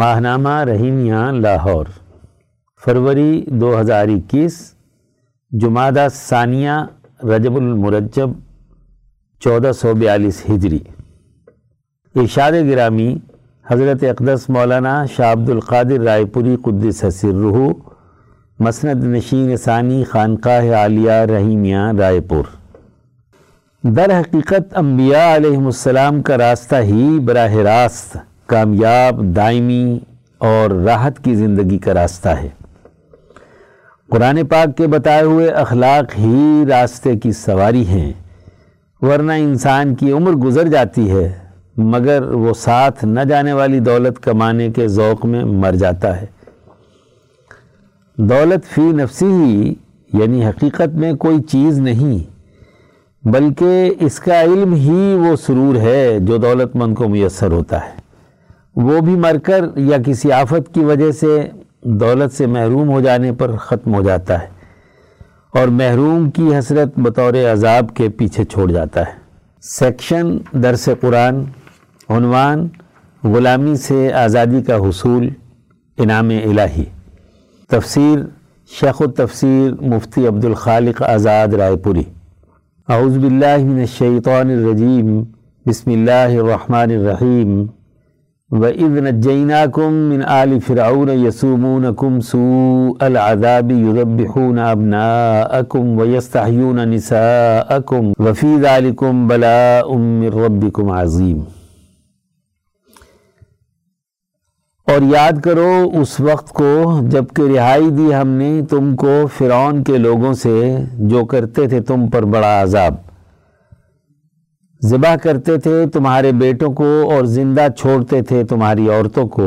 ماہنامہ رحیمیہ لاہور، فروری دو ہزار اکیس جمادہ ثانیہ رجب المرجب، چودہ سو بیالیس ہجری۔ ارشاد گرامی، حضرت اقدس مولانا شاہ عبد القادر رائے پوری قدس حسر رحو مسند نشین ثانی خانقاہ عالیہ رحیمیہ رائے پور۔ در حقیقت انبیاء علیہ السلام کا راستہ ہی براہ راست کامیاب، دائمی اور راحت کی زندگی کا راستہ ہے۔ قرآن پاک کے بتائے ہوئے اخلاق ہی راستے کی سواری ہیں، ورنہ انسان کی عمر گزر جاتی ہے، مگر وہ ساتھ نہ جانے والی دولت کمانے کے ذوق میں مر جاتا ہے۔ دولت فی نفسی ہی یعنی حقیقت میں کوئی چیز نہیں، بلکہ اس کا علم ہی وہ سرور ہے جو دولت مند کو میسر ہوتا ہے۔ وہ بھی مر کر یا کسی آفت کی وجہ سے دولت سے محروم ہو جانے پر ختم ہو جاتا ہے اور محروم کی حسرت بطور عذاب کے پیچھے چھوڑ جاتا ہے۔ سیکشن درس قرآن، عنوان غلامی سے آزادی کا حصول، انعام الہی۔ تفسیر شیخ التفسیر مفتی عبد الخالق آزاد رائے پوری۔ اعوذ باللہ من الشیطان الرجیم، بسم اللہ الرحمن الرحیم۔ و ادن جینا کم من علی وَإِذْ نَجَّيْنَاكُمْ مِنْ آلِ فِرْعَوْنَ يَسُومُونَكُمْ سُوءَ الْعَذَابِ يُذَبِّحُونَ أَبْنَاءَكُمْ وَيَسْتَحْيُونَ نِسَاءَكُمْ وَفِي ذَلِكُمْ بَلَاءٌ مِّن رَبِّكُمْ عَظِيمٌ۔ اور یاد کرو، اس وقت کو جبکہ رہائی دی ہم نے، تم کو فرعون کے لوگوں سے جو کرتے تھے تم پر بڑا عذاب۔ ذبح کرتے تھے تمہارے بیٹوں کو اور زندہ چھوڑتے تھے تمہاری عورتوں کو،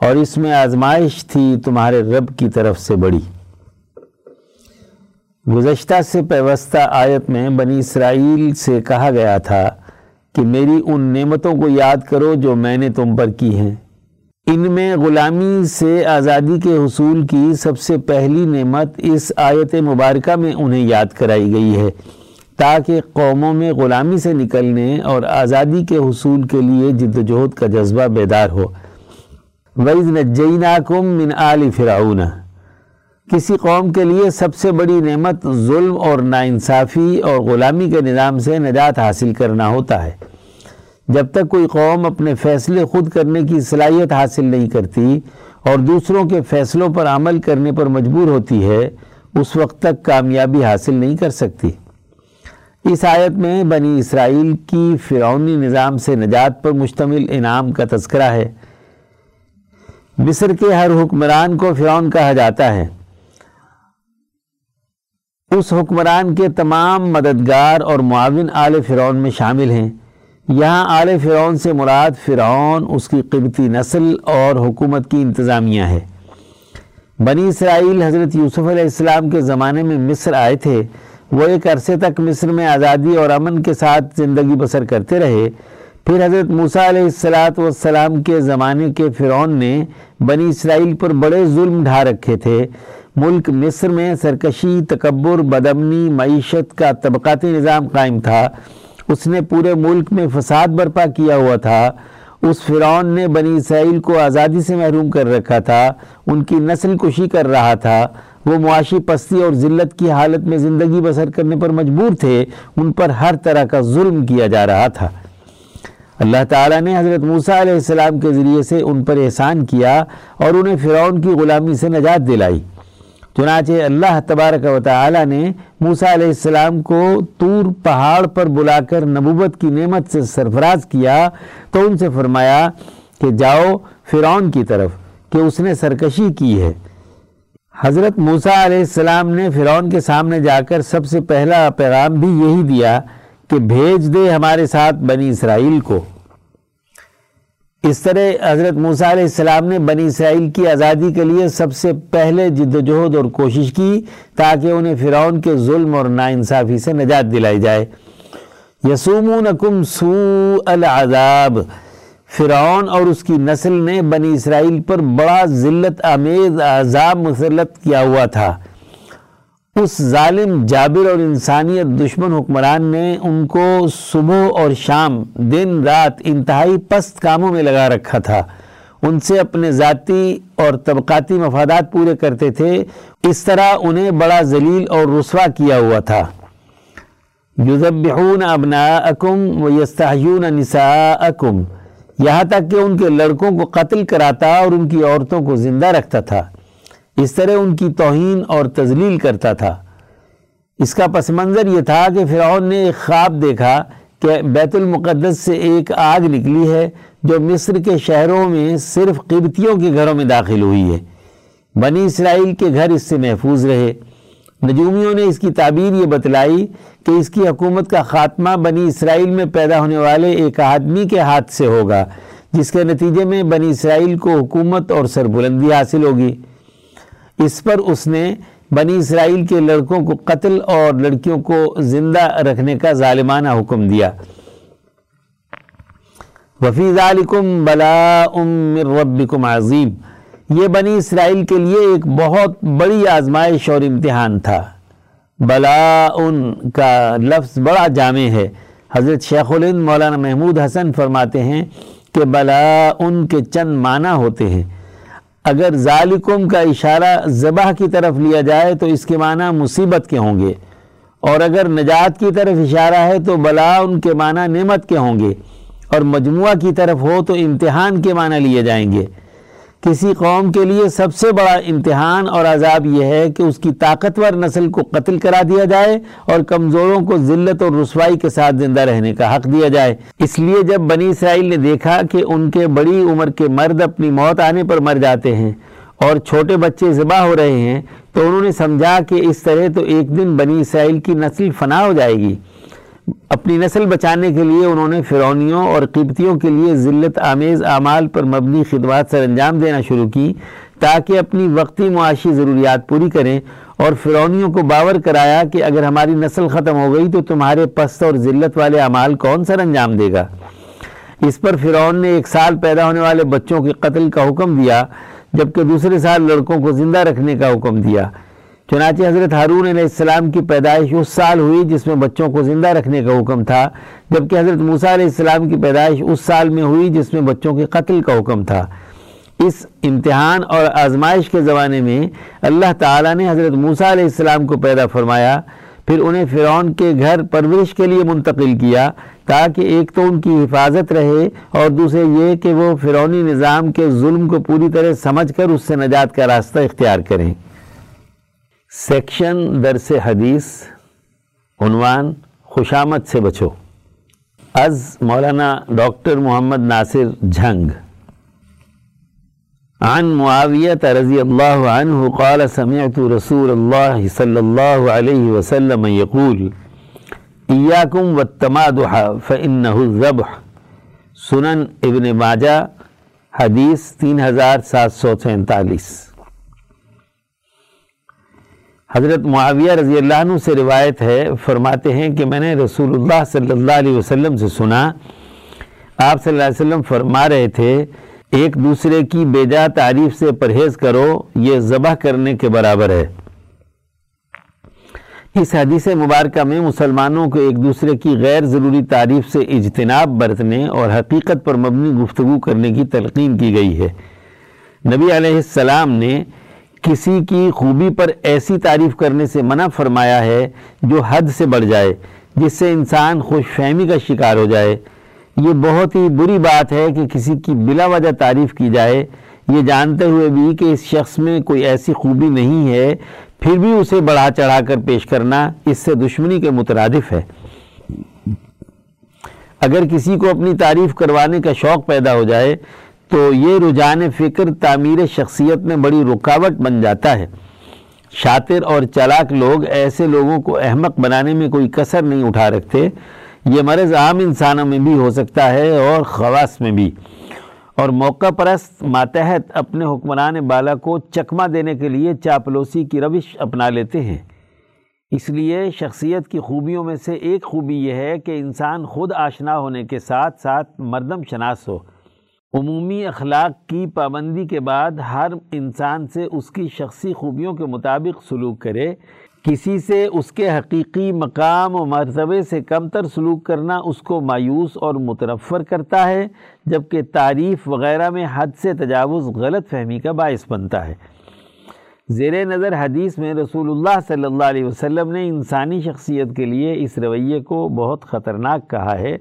اور اس میں آزمائش تھی تمہارے رب کی طرف سے بڑی۔ گزشتہ سے پیوستہ آیت میں بنی اسرائیل سے کہا گیا تھا کہ میری ان نعمتوں کو یاد کرو جو میں نے تم پر کی ہیں۔ ان میں غلامی سے آزادی کے حصول کی سب سے پہلی نعمت اس آیت مبارکہ میں انہیں یاد کرائی گئی ہے۔ تاکہ قوموں میں غلامی سے نکلنے اور آزادی کے حصول کے لیے جد و جہد کا جذبہ بیدار ہو۔ وَإِذْ نَجَّيْنَاكُمْ مِنْ آلِ فِرَعُونَ۔ کسی قوم کے لیے سب سے بڑی نعمت ظلم اور ناانصافی اور غلامی کے نظام سے نجات حاصل کرنا ہوتا ہے۔ جب تک کوئی قوم اپنے فیصلے خود کرنے کی صلاحیت حاصل نہیں کرتی اور دوسروں کے فیصلوں پر عمل کرنے پر مجبور ہوتی ہے، اس وقت تک کامیابی حاصل نہیں کر سکتی۔ اس آیت میں بنی اسرائیل کی فرعونی نظام سے نجات پر مشتمل انعام کا تذکرہ ہے۔ مصر کے ہر حکمران کو فرعون کہا جاتا ہے۔ اس حکمران کے تمام مددگار اور معاون آل فرعون میں شامل ہیں۔ یہاں آل فرعون سے مراد فرعون، اس کی قبطی نسل اور حکومت کی انتظامیہ ہے۔ بنی اسرائیل حضرت یوسف علیہ السلام کے زمانے میں مصر آئے تھے۔ وہ ایک عرصے تک مصر میں آزادی اور امن کے ساتھ زندگی بسر کرتے رہے۔ پھر حضرت موسیٰ علیہ السلاۃ والسلام کے زمانے کے فرعون نے بنی اسرائیل پر بڑے ظلم ڈھا رکھے تھے۔ ملک مصر میں سرکشی، تکبر، بدمنی، معیشت کا طبقاتی نظام قائم تھا۔ اس نے پورے ملک میں فساد برپا کیا ہوا تھا۔ اس فرعون نے بنی اسرائیل کو آزادی سے محروم کر رکھا تھا۔ ان کی نسل کشی کر رہا تھا۔ وہ معاشی پستی اور ذلت کی حالت میں زندگی بسر کرنے پر مجبور تھے، ان پر ہر طرح کا ظلم کیا جا رہا تھا۔ اللہ تعالیٰ نے حضرت موسیٰ علیہ السلام کے ذریعے سے ان پر احسان کیا اور انہیں فرعون کی غلامی سے نجات دلائی۔ چنانچہ اللہ تبارک و تعالیٰ نے موسیٰ علیہ السلام کو تور پہاڑ پر بلا کر نبوت کی نعمت سے سرفراز کیا تو ان سے فرمایا کہ جاؤ فرعون کی طرف، کہ اس نے سرکشی کی ہے۔ حضرت موسیٰ علیہ السلام نے فرعون کے سامنے جا کر سب سے پہلا پیغام بھی یہی دیا کہ بھیج دے ہمارے ساتھ بنی اسرائیل کو۔ اس طرح حضرت موسیٰ علیہ السلام نے بنی اسرائیل کی آزادی کے لیے سب سے پہلے جد و جہد اور کوشش کی تاکہ انہیں فرعون کے ظلم اور ناانصافی سے نجات دلائی جائے۔ یسومونکم سوء العذاب۔ فرعون اور اس کی نسل نے بنی اسرائیل پر بڑا ذلت، آمیز عذاب، مسلط کیا ہوا تھا۔ اس ظالم جابر اور انسانیت دشمن حکمران نے ان کو صبح اور شام، دن، رات انتہائی پست کاموں میں لگا رکھا تھا۔ ان سے اپنے ذاتی اور طبقاتی مفادات پورے کرتے تھے۔ اس طرح انہیں بڑا ذلیل اور رسوا کیا ہوا تھا۔ یذبحون ابناءکم و یستحیون نساءکم۔ یہاں تک کہ ان کے لڑکوں کو قتل کراتا اور ان کی عورتوں کو زندہ رکھتا تھا۔ اس طرح ان کی توہین اور تزلیل کرتا تھا۔ اس کا پس منظر یہ تھا کہ فرعون نے ایک خواب دیکھا کہ بیت المقدس سے ایک آگ نکلی ہے جو مصر کے شہروں میں صرف قبطیوں کے گھروں میں داخل ہوئی ہے۔ بنی اسرائیل کے گھر اس سے محفوظ رہے۔ نجومیوں نے اس کی تعبیر یہ بتلائی کہ اس کی حکومت کا خاتمہ بنی اسرائیل میں پیدا ہونے والے ایک آدمی کے ہاتھ سے ہوگا، جس کے نتیجے میں بنی اسرائیل کو حکومت اور سربلندی حاصل ہوگی۔ اس پر اس نے بنی اسرائیل کے لڑکوں کو قتل اور لڑکیوں کو زندہ رکھنے کا ظالمانہ حکم دیا۔ وفی ذالکم بلا ربکم عظیم۔ یہ بنی اسرائیل کے لیے ایک بہت بڑی آزمائش اور امتحان تھا۔ بلا ان کا لفظ بڑا جامع ہے۔ حضرت شیخ الند مولانا محمود حسن فرماتے ہیں کہ بلا ان کے چند معنی ہوتے ہیں۔ اگر ذالکم کا اشارہ ذبح کی طرف لیا جائے تو اس کے معنی مصیبت کے ہوں گے۔ اور اگر نجات کی طرف اشارہ ہے تو بلا ان کے معنی نعمت کے ہوں گے۔ اور مجموعہ کی طرف ہو تو امتحان کے معنی لیے جائیں گے۔ کسی قوم کے لیے سب سے بڑا امتحان اور عذاب یہ ہے کہ اس کی طاقتور نسل کو قتل کرا دیا جائے اور کمزوروں کو ذلت اور رسوائی کے ساتھ زندہ رہنے کا حق دیا جائے۔ اس لیے جب بنی اسرائیل نے دیکھا کہ ان کے بڑی عمر کے مرد اپنی موت آنے پر مر جاتے ہیں اور چھوٹے بچے ذبح ہو رہے ہیں، تو انہوں نے سمجھا کہ اس طرح تو ایک دن بنی اسرائیل کی نسل فنا ہو جائے گی۔ اپنی نسل بچانے کے لیے انہوں نے فرونیوں اور قبطیوں کے لیے ذلت، آمیز اعمال پر مبنی خدمات سر انجام دینا شروع کی تاکہ اپنی وقتی معاشی ضروریات پوری کریں اور فرونیوں کو باور کرایا کہ اگر ہماری نسل ختم ہو گئی تو تمہارے پست اور ذلت والے اعمال کون سر انجام دے گا؟ اس پر فرعون نے ایک سال پیدا ہونے والے بچوں کے قتل کا حکم دیا، جبکہ دوسرے سال لڑکوں کو زندہ رکھنے کا حکم دیا۔ چنانچہ حضرت ہارون علیہ السلام کی پیدائش اس سال ہوئی جس میں بچوں کو زندہ رکھنے کا حکم تھا، جبکہ حضرت موسیٰ علیہ السلام کی پیدائش اس سال میں ہوئی جس میں بچوں کے قتل کا حکم تھا۔ اس امتحان اور آزمائش کے زمانے میں اللہ تعالیٰ نے حضرت موسیٰ علیہ السلام کو پیدا فرمایا، پھر انہیں فرعون کے گھر پرورش کے لیے منتقل کیا تاکہ ایک تو ان کی حفاظت رہے اور دوسرے یہ کہ وہ فرعونی نظام کے ظلم کو پوری طرح سمجھ کر اس سے نجات کا راستہ اختیار کریں۔ سیکشن درس حدیث، عنوان خوشامد سے بچو۔ از مولانا ڈاکٹر محمد ناصر جھنگ۔ عن معاویت رضی اللہ عنہ قال، سمعت رسول اللہ صلی اللہ علیہ وسلم یقول، ایاکم والتمادح، فإنه الزبح سنن ابن ماجہ، حدیث تین ہزار سات سو سینتالیس۔ حضرت معاویہ رضی اللہ عنہ سے روایت ہے، فرماتے ہیں کہ میں نے رسول اللہ صلی اللہ علیہ وسلم سے سنا، آپ صلی اللہ علیہ وسلم فرما رہے تھے، ایک دوسرے کی بیجا تعریف سے پرہیز کرو، یہ ذبح کرنے کے برابر ہے۔ اس حدیث مبارکہ میں مسلمانوں کو ایک دوسرے کی غیر ضروری تعریف سے اجتناب برتنے اور حقیقت پر مبنی گفتگو کرنے کی تلقین کی گئی ہے۔ نبی علیہ السلام نے کسی کی خوبی پر ایسی تعریف کرنے سے منع فرمایا ہے جو حد سے بڑھ جائے، جس سے انسان خوش فہمی کا شکار ہو جائے۔ یہ بہت ہی بری بات ہے کہ کسی کی بلا وجہ تعریف کی جائے۔ یہ جانتے ہوئے بھی کہ اس شخص میں کوئی ایسی خوبی نہیں ہے، پھر بھی اسے بڑھا چڑھا کر پیش کرنا اس سے دشمنی کے مترادف ہے۔ اگر کسی کو اپنی تعریف کروانے کا شوق پیدا ہو جائے تو یہ رجحان فکر تعمیر شخصیت میں بڑی رکاوٹ بن جاتا ہے۔ شاطر اور چلاک لوگ ایسے لوگوں کو احمق بنانے میں کوئی کسر نہیں اٹھا رکھتے۔ یہ مرض عام انسانوں میں بھی ہو سکتا ہے اور خواص میں بھی۔ اور موقع پرست ماتحت اپنے حکمران بالا کو چکمہ دینے کے لیے چاپلوسی کی روش اپنا لیتے ہیں۔ اس لیے شخصیت کی خوبیوں میں سے ایک خوبی یہ ہے کہ انسان خود آشنا ہونے کے ساتھ ساتھ مردم شناس ہو۔ عمومی اخلاق کی پابندی کے بعد ہر انسان سے اس کی شخصی خوبیوں کے مطابق سلوک کرے۔ کسی سے اس کے حقیقی مقام و مرتبے سے کم تر سلوک کرنا اس کو مایوس اور متنفر کرتا ہے، جبکہ تعریف وغیرہ میں حد سے تجاوز غلط فہمی کا باعث بنتا ہے۔ زیر نظر حدیث میں رسول اللہ صلی اللہ علیہ وسلم نے انسانی شخصیت کے لیے اس رویے کو بہت خطرناک کہا ہے۔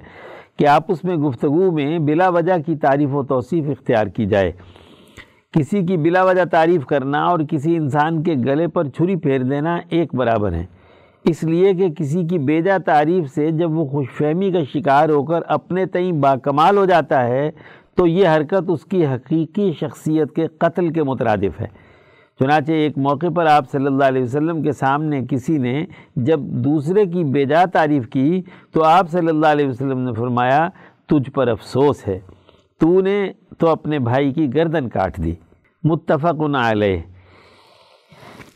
کہ آپ اس میں گفتگو میں بلا وجہ کی تعریف و توصیف اختیار کی جائے۔ کسی کی بلا وجہ تعریف کرنا اور کسی انسان کے گلے پر چھری پھیر دینا ایک برابر ہے۔ اس لیے کہ کسی کی بیجا تعریف سے جب وہ خوش فہمی کا شکار ہو کر اپنے تئیں باکمال ہو جاتا ہے تو یہ حرکت اس کی حقیقی شخصیت کے قتل کے مترادف ہے۔ چنانچہ ایک موقع پر آپ صلی اللہ علیہ وسلم کے سامنے کسی نے جب دوسرے کی بیجا تعریف کی تو آپ صلی اللہ علیہ وسلم نے فرمایا، تجھ پر افسوس ہے۔ تو نے تو اپنے بھائی کی گردن کاٹ دی۔ متفق علیہ۔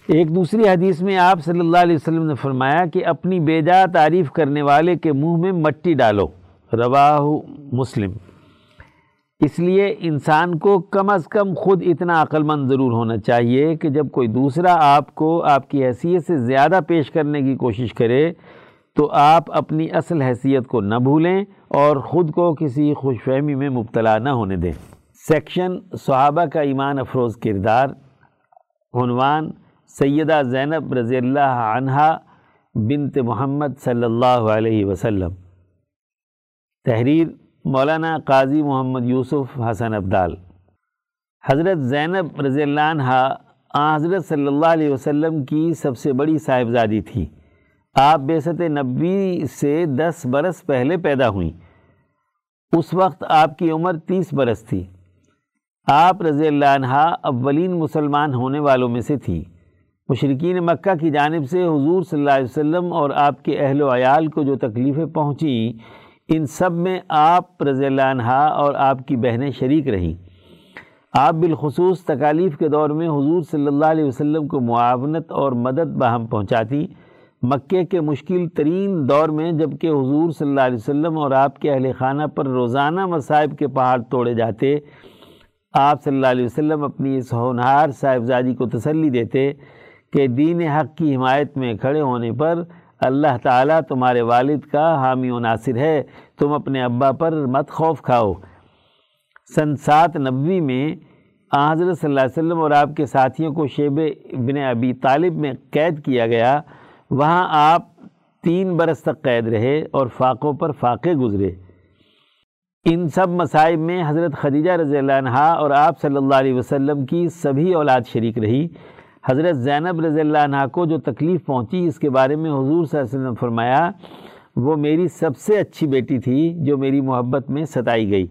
ایک دوسری حدیث میں آپ صلی اللہ علیہ وسلم نے فرمایا کہ اپنی بیجا تعریف کرنے والے کے منہ میں مٹی ڈالو۔ رواہ مسلم۔ اس لیے انسان کو کم از کم خود اتنا عقل مند ضرور ہونا چاہیے کہ جب کوئی دوسرا آپ کو آپ کی حیثیت سے زیادہ پیش کرنے کی کوشش کرے تو آپ اپنی اصل حیثیت کو نہ بھولیں اور خود کو کسی خوش فہمی میں مبتلا نہ ہونے دیں۔ سیکشن صحابہ کا ایمان افروز کردار۔ عنوان سیدہ زینب رضی اللہ عنہا بنت محمد صلی اللہ علیہ وسلم۔ تحریر مولانا قاضی محمد یوسف حسن عبدال حضرت زینب رضی اللہ عنہ حضرت صلی اللہ علیہ وسلم کی سب سے بڑی صاحبزادی تھی۔ آپ بیست نبی سے دس برس پہلے پیدا ہوئیں۔ اس وقت آپ کی عمر تیس برس تھی۔ آپ رضی اللہ عنہ اولین مسلمان ہونے والوں میں سے تھی۔ مشرقین مکہ کی جانب سے حضور صلی اللہ علیہ وسلم اور آپ کے اہل و عیال کو جو تکلیفیں پہنچیں ان سب میں آپ رضی اللہ عنہ اور آپ کی بہنیں شریک رہیں۔ آپ بالخصوص تکالیف کے دور میں حضور صلی اللہ علیہ وسلم کو معاونت اور مدد باہم پہنچاتی۔ مکے کے مشکل ترین دور میں جبکہ حضور صلی اللہ علیہ وسلم اور آپ کے اہل خانہ پر روزانہ مصائب کے پہاڑ توڑے جاتے، آپ صلی اللہ علیہ وسلم اپنی اس ہونہار صاحبزادی کو تسلی دیتے کہ دین حق کی حمایت میں کھڑے ہونے پر اللہ تعالیٰ تمہارے والد کا حامی و ناصر ہے، تم اپنے ابا پر مت خوف کھاؤ۔ سن سات نبوی میں حضرت صلی اللہ علیہ وسلم اور آپ کے ساتھیوں کو شیب ابن ابی طالب میں قید کیا گیا۔ وہاں آپ تین برس تک قید رہے اور فاقوں پر فاقے گزرے۔ ان سب مصائب میں حضرت خدیجہ رضی اللہ عنہ اور آپ صلی اللہ علیہ وسلم کی سبھی اولاد شریک رہی۔ حضرت زینب رضی اللہ عنہ کو جو تکلیف پہنچی، اس کے بارے میں حضور صلی اللہ علیہ وسلم نے فرمایا، وہ میری سب سے اچھی بیٹی تھی جو میری محبت میں ستائی گئی۔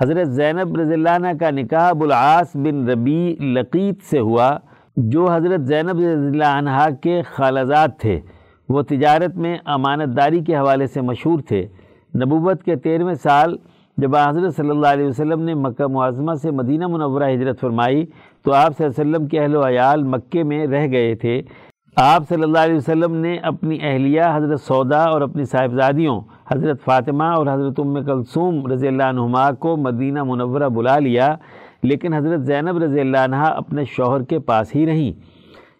حضرت زینب رضی اللہ عنہ کا نکاح ابوالعاص بن ربی لقیت سے ہوا، جو حضرت زینب رضی اللہ عنہ کے خالزات تھے۔ وہ تجارت میں امانت داری کے حوالے سے مشہور تھے۔ نبوت کے تیرہویں سال جب حضرت صلی اللہ علیہ وسلم نے مکہ معظمہ سے مدینہ منورہ ہجرت فرمائی تو آپ صلی اللہ علیہ وسلم کے اہل و عیال مکے میں رہ گئے تھے۔ آپ صلی اللہ علیہ وسلم نے اپنی اہلیہ حضرت سودا اور اپنی صاحبزادیوں حضرت فاطمہ اور حضرت ام کلثوم رضی اللہ عنہما کو مدینہ منورہ بلا لیا، لیکن حضرت زینب رضی اللہ عنہ اپنے شوہر کے پاس ہی رہیں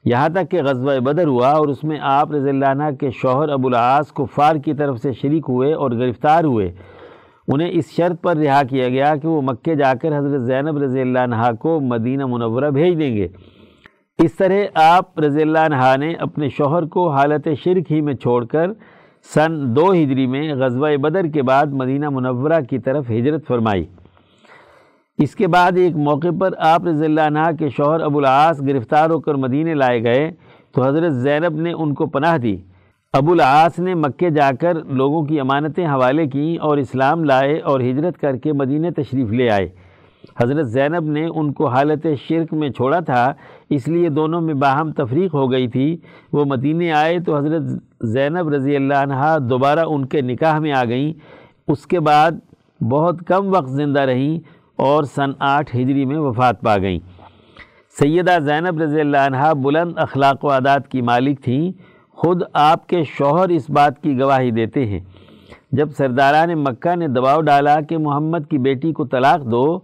یہاں تک کہ غزوہ بدر ہوا اور اس میں آپ رضی اللہ عنہ کے شوہر ابو العاص کفار کی طرف سے شریک ہوئے اور گرفتار ہوئے۔ انہیں اس شرط پر رہا کیا گیا کہ وہ مکے جا کر حضرت زینب رضی اللہ عنہ کو مدینہ منورہ بھیج دیں گے۔ اس طرح آپ رضی اللہ عنہ نے اپنے شوہر کو حالت شرک ہی میں چھوڑ کر سن دو ہجری میں غزوہ بدر کے بعد مدینہ منورہ کی طرف ہجرت فرمائی۔ اس کے بعد ایک موقع پر آپ رضی اللہ عنہ کے شوہر ابو العاص گرفتار ہو کر مدینہ لائے گئے تو حضرت زینب نے ان کو پناہ دی۔ ابو العاص نے مکے جا کر لوگوں کی امانتیں حوالے کیں اور اسلام لائے اور ہجرت کر کے مدینہ تشریف لے آئے۔ حضرت زینب نے ان کو حالت شرک میں چھوڑا تھا، اس لیے دونوں میں باہم تفریق ہو گئی تھی۔ وہ مدینہ آئے تو حضرت زینب رضی اللہ عنہ دوبارہ ان کے نکاح میں آ گئیں۔ اس کے بعد بہت کم وقت زندہ رہیں اور سن آٹھ ہجری میں وفات پا گئیں۔ سیدہ زینب رضی اللہ عنہ بلند اخلاق و عادات کی مالک تھیں۔ خود آپ کے شوہر اس بات کی گواہی دیتے ہیں۔ جب سرداران مکہ نے دباؤ ڈالا کہ محمد کی بیٹی کو طلاق دو،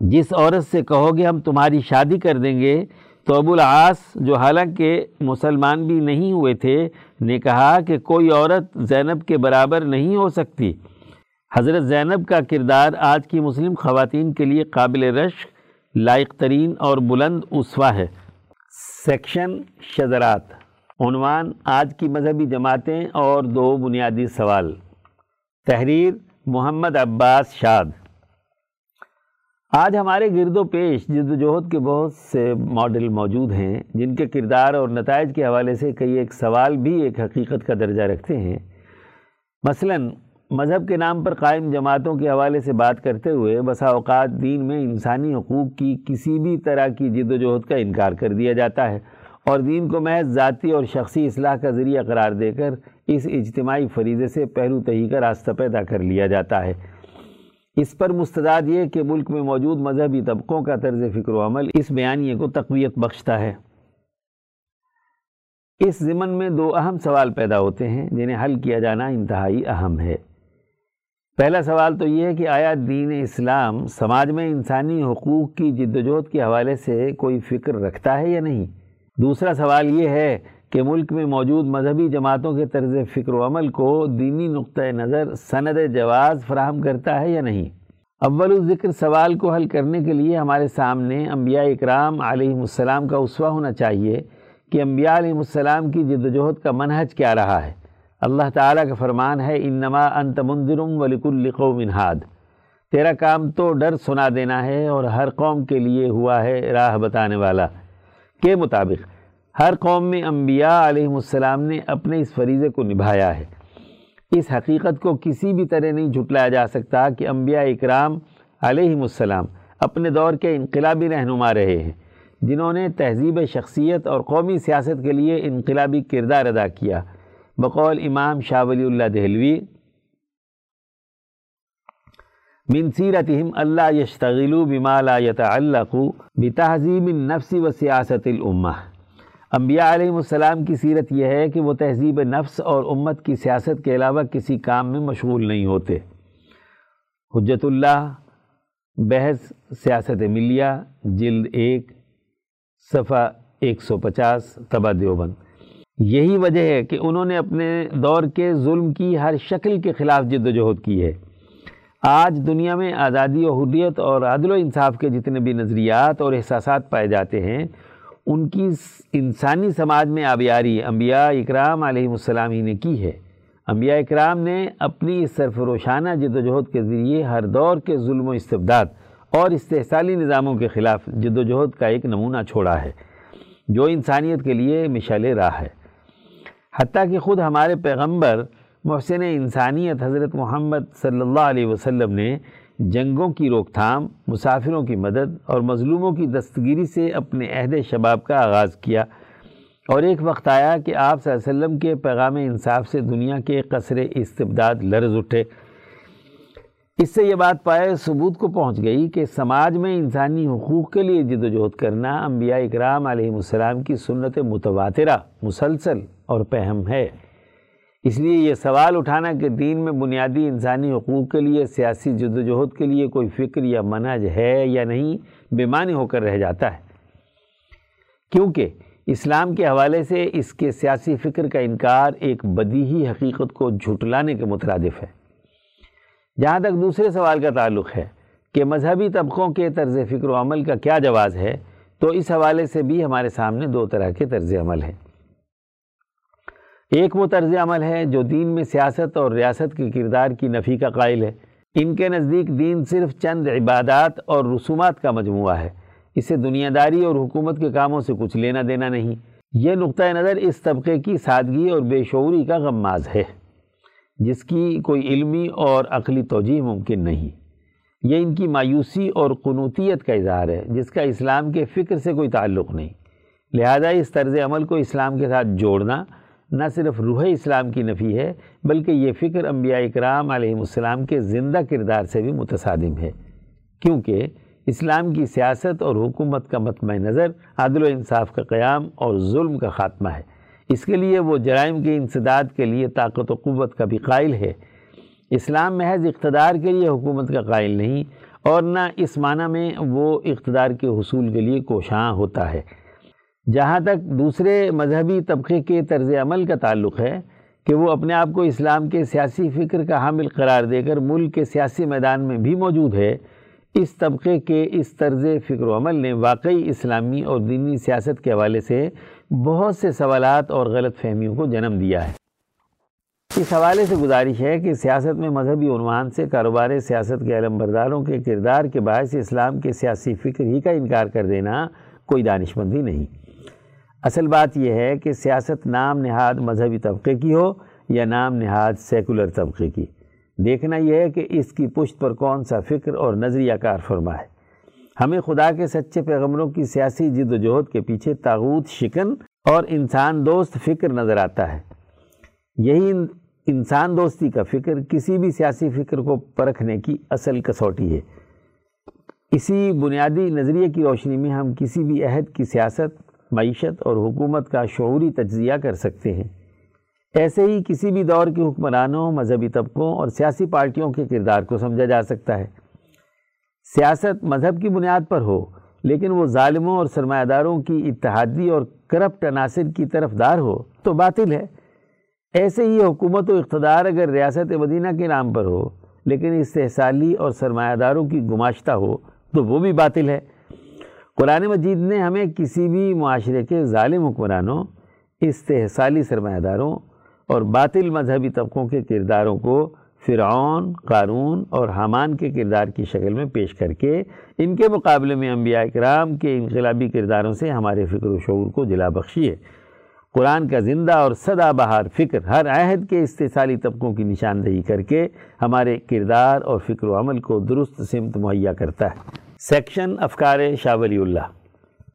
جس عورت سے کہو گے ہم تمہاری شادی کر دیں گے، تو ابو العاص، جو حالانکہ مسلمان بھی نہیں ہوئے تھے، نے کہا کہ کوئی عورت زینب کے برابر نہیں ہو سکتی۔ حضرت زینب کا کردار آج کی مسلم خواتین کے لیے قابل رش لائق ترین اور بلند اسوا ہے۔ سیکشن شذرات۔ عنوان، آج کی مذہبی جماعتیں اور دو بنیادی سوال۔ تحریر، محمد عباس شاد۔ آج ہمارے گرد و پیش جد و جہد کے بہت سے ماڈل موجود ہیں، جن کے کردار اور نتائج کے حوالے سے کئی ایک سوال بھی ایک حقیقت کا درجہ رکھتے ہیں۔ مثلا مذہب کے نام پر قائم جماعتوں کے حوالے سے بات کرتے ہوئے بسا اوقات دین میں انسانی حقوق کی کسی بھی طرح کی جد و جہد کا انکار کر دیا جاتا ہے اور دین کو محض ذاتی اور شخصی اصلاح کا ذریعہ قرار دے کر اس اجتماعی فریضے سے پہلو تہی کا راستہ پیدا کر لیا جاتا ہے۔ اس پر مستداد یہ کہ ملک میں موجود مذہبی طبقوں کا طرز فکر و عمل اس بیانیے کو تقویت بخشتا ہے۔ اس ضمن میں دو اہم سوال پیدا ہوتے ہیں جنہیں حل کیا جانا انتہائی اہم ہے۔ پہلا سوال تو یہ ہے کہ آیا دین اسلام سماج میں انسانی حقوق کی جد کے حوالے سے کوئی فکر رکھتا ہے یا نہیں؟ دوسرا سوال یہ ہے کہ ملک میں موجود مذہبی جماعتوں کے طرز فکر و عمل کو دینی نقطۂ نظر سند جواز فراہم کرتا ہے یا نہیں؟ اول الذکر سوال کو حل کرنے کے لیے ہمارے سامنے انبیاء اکرام علیہ السلام کا اسوہ ہونا چاہیے کہ انبیاء علیہ السلام کی جد کا منحج کیا رہا ہے۔ اللہ تعالیٰ کا فرمان ہے، انما انت منذرم ولک القوم انہاد تیرا کام تو ڈر سنا دینا ہے اور ہر قوم کے لیے ہوا ہے راہ بتانے والا۔ کے مطابق، ہر قوم میں انبیاء علیہ السلام نے اپنے اس فریضے کو نبھایا ہے۔ اس حقیقت کو کسی بھی طرح نہیں جھٹلایا جا سکتا کہ انبیاء اکرام علیہ السلام اپنے دور کے انقلابی رہنما رہے ہیں، جنہوں نے تہذیب شخصیت اور قومی سیاست کے لیے انقلابی کردار ادا کیا۔ بقول امام شاہ ولی اللہ دہلوی، من سیرتہم اللہ یشتغلو بما لا یتعلقو بتہذیب النفس و سیاست الامہ۔ انبیاء علیہ السلام کی سیرت یہ ہے کہ وہ تہذیب نفس اور امت کی سیاست کے علاوہ کسی کام میں مشغول نہیں ہوتے۔ حجت اللہ، بحث سیاست ملیہ، جلد ایک، صفحہ ایک سو پچاس تبا دیوبند۔ یہی وجہ ہے کہ انہوں نے اپنے دور کے ظلم کی ہر شکل کے خلاف جد و جہد کی ہے۔ آج دنیا میں آزادی و حریت اور عدل و انصاف کے جتنے بھی نظریات اور احساسات پائے جاتے ہیں، ان کی انسانی سماج میں آبیاری انبیاء اکرام علیہ السلام ہی نے کی ہے۔ انبیاء اکرام نے اپنی اس سرفروشانہ جد و جہد کے ذریعے ہر دور کے ظلم و استبداد اور استحصالی نظاموں کے خلاف جد و جہد کا ایک نمونہ چھوڑا ہے، جو انسانیت کے لیے مشعل راہ ہے۔ حتیٰ کہ خود ہمارے پیغمبر محسن انسانیت حضرت محمد صلی اللہ علیہ وسلم نے جنگوں کی روک تھام، مسافروں کی مدد اور مظلوموں کی دستگیری سے اپنے عہد شباب کا آغاز کیا۔ اور ایک وقت آیا کہ آپ صلی اللہ علیہ وسلم کے پیغام انصاف سے دنیا کے قصر استبداد لرز اٹھے۔ اس سے یہ بات پائے ثبوت کو پہنچ گئی کہ سماج میں انسانی حقوق کے لیے جد و جہد کرنا انبیاء اکرام علیہ السلام کی سنت متواترہ، مسلسل اور پہم ہے۔ اس لیے یہ سوال اٹھانا کہ دین میں بنیادی انسانی حقوق کے لیے، سیاسی جد و جہد کے لیے کوئی فکر یا منہج ہے یا نہیں، بے معنی ہو کر رہ جاتا ہے۔ کیونکہ اسلام کے حوالے سے اس کے سیاسی فکر کا انکار ایک بدیہی حقیقت کو جھٹلانے کے مترادف ہے۔ جہاں تک دوسرے سوال کا تعلق ہے کہ مذہبی طبقوں کے طرز فکر و عمل کا کیا جواز ہے، تو اس حوالے سے بھی ہمارے سامنے دو طرح کے طرز عمل ہیں۔ ایک وہ طرز عمل ہے جو دین میں سیاست اور ریاست کے کردار کی نفی کا قائل ہے۔ ان کے نزدیک دین صرف چند عبادات اور رسومات کا مجموعہ ہے۔ اسے دنیا داری اور حکومت کے کاموں سے کچھ لینا دینا نہیں۔ یہ نقطۂ نظر اس طبقے کی سادگی اور بے شعوری کا غماز ہے۔ جس کی کوئی علمی اور عقلی توجہ ممکن نہیں۔ یہ ان کی مایوسی اور قنوتیت کا اظہار ہے، جس کا اسلام کے فکر سے کوئی تعلق نہیں۔ لہذا اس طرز عمل کو اسلام کے ساتھ جوڑنا نہ صرف روح اسلام کی نفی ہے، بلکہ یہ فکر انبیاء اکرام علیہ السلام کے زندہ کردار سے بھی متصادم ہے۔ کیونکہ اسلام کی سیاست اور حکومت کا مطمع نظر عدل و انصاف کا قیام اور ظلم کا خاتمہ ہے۔ اس کے لیے وہ جرائم کے انسداد کے لیے طاقت و قوت کا بھی قائل ہے۔ اسلام محض اقتدار کے لیے حکومت کا قائل نہیں، اور نہ اس معنی میں وہ اقتدار کے حصول کے لیے کوشاں ہوتا ہے۔ جہاں تک دوسرے مذہبی طبقے کے طرز عمل کا تعلق ہے کہ وہ اپنے آپ کو اسلام کے سیاسی فکر کا حامل قرار دے کر ملک کے سیاسی میدان میں بھی موجود ہے، اس طبقے کے اس طرز فکر و عمل نے واقعی اسلامی اور دینی سیاست کے حوالے سے بہت سے سوالات اور غلط فہمیوں کو جنم دیا ہے۔ اس حوالے سے گزارش ہے کہ سیاست میں مذہبی عنوان سے کاروبار سیاست کے علم برداروں کے کردار کے باعث اسلام کے سیاسی فکر ہی کا انکار کر دینا کوئی دانش مندی نہیں۔ اصل بات یہ ہے کہ سیاست نام نہاد مذہبی طبقے کی ہو یا نام نہاد سیکولر طبقے کی۔ دیکھنا یہ ہے کہ اس کی پشت پر کون سا فکر اور نظریہ کار فرما ہے۔ ہمیں خدا کے سچے پیغمبروں کی سیاسی جد و جہد کے پیچھے تاغوت، شکن اور انسان دوست فکر نظر آتا ہے۔ یہی انسان دوستی کا فکر کسی بھی سیاسی فکر کو پرکھنے کی اصل کسوٹی ہے۔ اسی بنیادی نظریے کی روشنی میں ہم کسی بھی عہد کی سیاست، معیشت اور حکومت کا شعوری تجزیہ کر سکتے ہیں۔ ایسے ہی کسی بھی دور کے حکمرانوں، مذہبی طبقوں اور سیاسی پارٹیوں کے کردار کو سمجھا جا سکتا ہے۔ سیاست مذہب کی بنیاد پر ہو، لیکن وہ ظالموں اور سرمایہ داروں کی اتحادی اور کرپٹ عناصر کی طرف دار ہو، تو باطل ہے۔ ایسے ہی حکومت و اقتدار اگر ریاست مدینہ کے نام پر ہو، لیکن استحصالی اور سرمایہ داروں کی گماشتہ ہو، تو وہ بھی باطل ہے۔ قرآن مجید نے ہمیں کسی بھی معاشرے کے ظالم حکمرانوں، استحصالی سرمایہ داروں اور باطل مذہبی طبقوں کے کرداروں کو فرعون، قارون اور حامان کے کردار کی شکل میں پیش کر کے ان کے مقابلے میں انبیاء اکرام کے انقلابی کرداروں سے ہمارے فکر و شعور کو جلا بخشی ہے۔ قرآن کا زندہ اور سدا بہار فکر ہر عہد کے استحصالی طبقوں کی نشاندہی کر کے ہمارے کردار اور فکر و عمل کو درست سمت مہیا کرتا ہے۔ سیکشن افکار شاہ ولی اللہ۔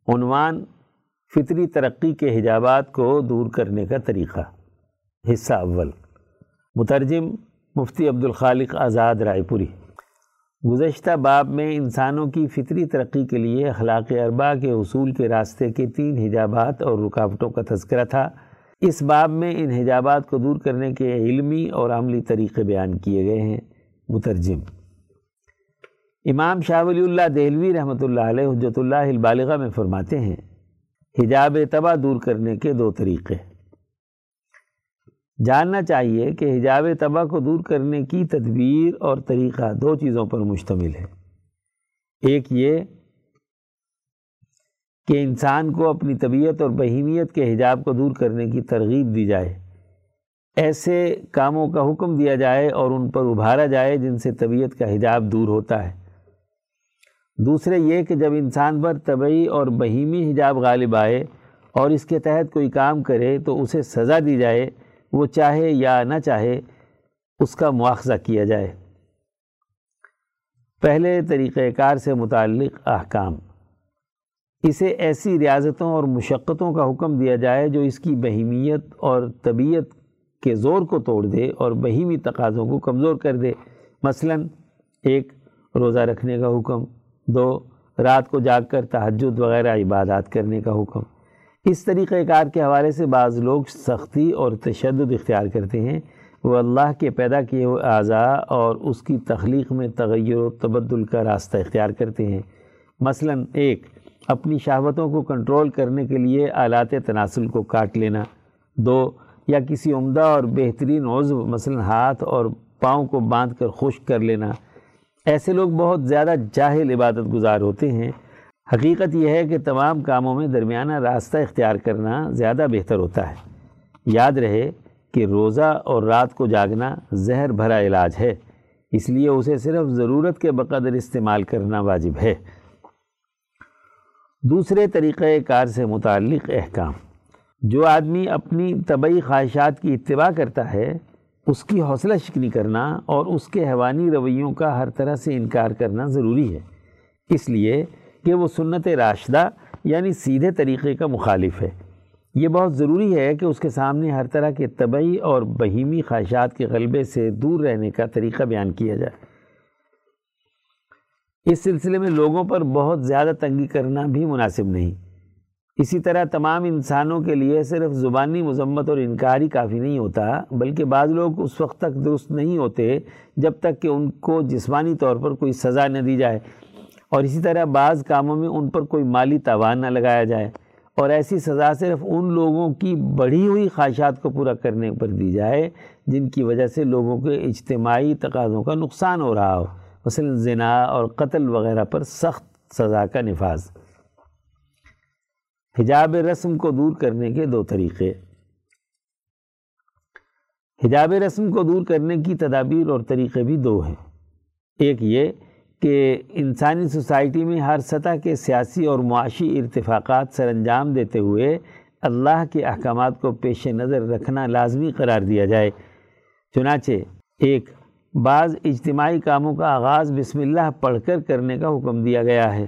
عنوان فطری ترقی کے حجابات کو دور کرنے کا طریقہ۔ حصہ اول۔ مترجم مفتی عبدالخالق آزاد رائے پوری۔ گزشتہ باب میں انسانوں کی فطری ترقی کے لیے اخلاق اربا کے اصول کے راستے کے تین حجابات اور رکاوٹوں کا تذکرہ تھا۔ اس باب میں ان حجابات کو دور کرنے کے علمی اور عملی طریقے بیان کیے گئے ہیں۔ مترجم۔ امام شاہ ولی اللہ دہلوی رحمۃ اللہ علیہ حجت اللہ البالغہ میں فرماتے ہیں، حجاب تباہ دور کرنے کے دو طریقے۔ جاننا چاہیے کہ حجاب تباہ کو دور کرنے کی تدبیر اور طریقہ دو چیزوں پر مشتمل ہے۔ ایک یہ کہ انسان کو اپنی طبیعت اور بہیمیت کے حجاب کو دور کرنے کی ترغیب دی جائے۔ ایسے کاموں کا حکم دیا جائے اور ان پر ابھارا جائے جن سے طبیعت کا حجاب دور ہوتا ہے۔ دوسرے یہ کہ جب انسان پر طبعی اور بہیمی حجاب غالب آئے اور اس کے تحت کوئی کام کرے تو اسے سزا دی جائے وہ چاہے یا نہ چاہے، اس کا مواخذہ کیا جائے۔ پہلے طریقہ کار سے متعلق احکام۔ اسے ایسی ریاضتوں اور مشقتوں کا حکم دیا جائے جو اس کی بہیمیت اور طبیعت کے زور کو توڑ دے اور بہیمی تقاضوں کو کمزور کر دے۔ مثلا، ایک، روزہ رکھنے کا حکم۔ دو، رات کو جاگ کر تحجد وغیرہ عبادات کرنے کا حکم۔ اس طریقہ کار کے حوالے سے بعض لوگ سختی اور تشدد اختیار کرتے ہیں۔ وہ اللہ کے پیدا کیے ہوئے اعضاء اور اس کی تخلیق میں تغیر و تبدل کا راستہ اختیار کرتے ہیں۔ مثلا ایک، اپنی شہوتوں کو کنٹرول کرنے کے لیے آلات تناسل کو کاٹ لینا۔ دو، یا کسی عمدہ اور بہترین عضو، مثلا ہاتھ اور پاؤں کو باندھ کر خشک کر لینا۔ ایسے لوگ بہت زیادہ جاہل عبادت گزار ہوتے ہیں۔ حقیقت یہ ہے کہ تمام کاموں میں درمیانہ راستہ اختیار کرنا زیادہ بہتر ہوتا ہے۔ یاد رہے کہ روزہ اور رات کو جاگنا زہر بھرا علاج ہے، اس لیے اسے صرف ضرورت کے بقدر استعمال کرنا واجب ہے۔ دوسرے طریقہ کار سے متعلق احکام۔ جو آدمی اپنی طبعی خواہشات کی اتباع کرتا ہے، اس کی حوصلہ شکنی کرنا اور اس کے حیوانی رویوں کا ہر طرح سے انکار کرنا ضروری ہے۔ اس لیے کہ وہ سنت راشدہ یعنی سیدھے طریقے کا مخالف ہے۔ یہ بہت ضروری ہے کہ اس کے سامنے ہر طرح کے طبعی اور بہیمی خواہشات کے غلبے سے دور رہنے کا طریقہ بیان کیا جائے۔ اس سلسلے میں لوگوں پر بہت زیادہ تنگی کرنا بھی مناسب نہیں۔ اسی طرح تمام انسانوں کے لیے صرف زبانی مذمت اور انکار ہی کافی نہیں ہوتا، بلکہ بعض لوگ اس وقت تک درست نہیں ہوتے جب تک کہ ان کو جسمانی طور پر کوئی سزا نہ دی جائے۔ اور اسی طرح بعض کاموں میں ان پر کوئی مالی توان نہ لگایا جائے اور ایسی سزا صرف ان لوگوں کی بڑھی ہوئی خواہشات کو پورا کرنے پر دی جائے جن کی وجہ سے لوگوں کے اجتماعی تقاضوں کا نقصان ہو رہا ہو۔ مثلا زنا اور قتل وغیرہ پر سخت سزا کا نفاذ۔ حجاب رسم کو دور کرنے کے دو طریقے۔ حجاب رسم کو دور کرنے کی تدابیر اور طریقے بھی دو ہیں۔ ایک یہ کہ انسانی سوسائٹی میں ہر سطح کے سیاسی اور معاشی ارتفاقات سر انجام دیتے ہوئے اللہ کے احکامات کو پیش نظر رکھنا لازمی قرار دیا جائے۔ چنانچہ، ایک، بعض اجتماعی کاموں کا آغاز بسم اللہ پڑھ کر کرنے کا حکم دیا گیا ہے۔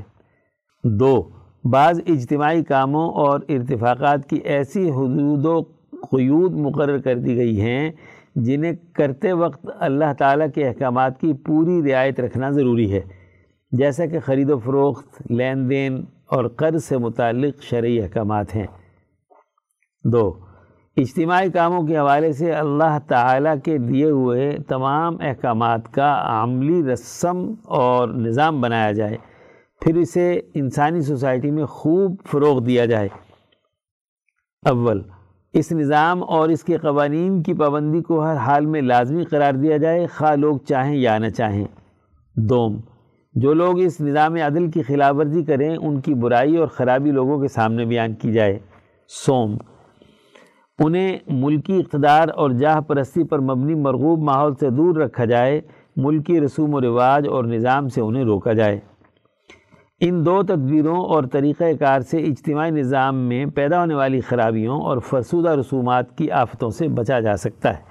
دو، بعض اجتماعی کاموں اور ارتفاقات کی ایسی حدود و قیود مقرر کر دی گئی ہیں جنہیں کرتے وقت اللہ تعالیٰ کے احکامات کی پوری رعایت رکھنا ضروری ہے۔ جیسا کہ خرید و فروخت، لین دین اور قرض سے متعلق شرعی احکامات ہیں۔ دو، اجتماعی کاموں کے حوالے سے اللہ تعالیٰ کے دیے ہوئے تمام احکامات کا عملی رسم اور نظام بنایا جائے۔ پھر اسے انسانی سوسائٹی میں خوب فروغ دیا جائے۔ اول اس نظام اور اس کے قوانین کی پابندی کو ہر حال میں لازمی قرار دیا جائے، خواہ لوگ چاہیں یا نہ چاہیں۔ دوم، جو لوگ اس نظام عدل کی خلاف ورزی کریں، ان کی برائی اور خرابی لوگوں کے سامنے بیان کی جائے۔ سوم، انہیں ملکی اقتدار اور جاہ پرستی پر مبنی مرغوب ماحول سے دور رکھا جائے، ملکی رسوم و رواج اور نظام سے انہیں روکا جائے۔ ان دو تدبیروں اور طریقہ کار سے اجتماعی نظام میں پیدا ہونے والی خرابیوں اور فرسودہ رسومات کی آفتوں سے بچا جا سکتا ہے۔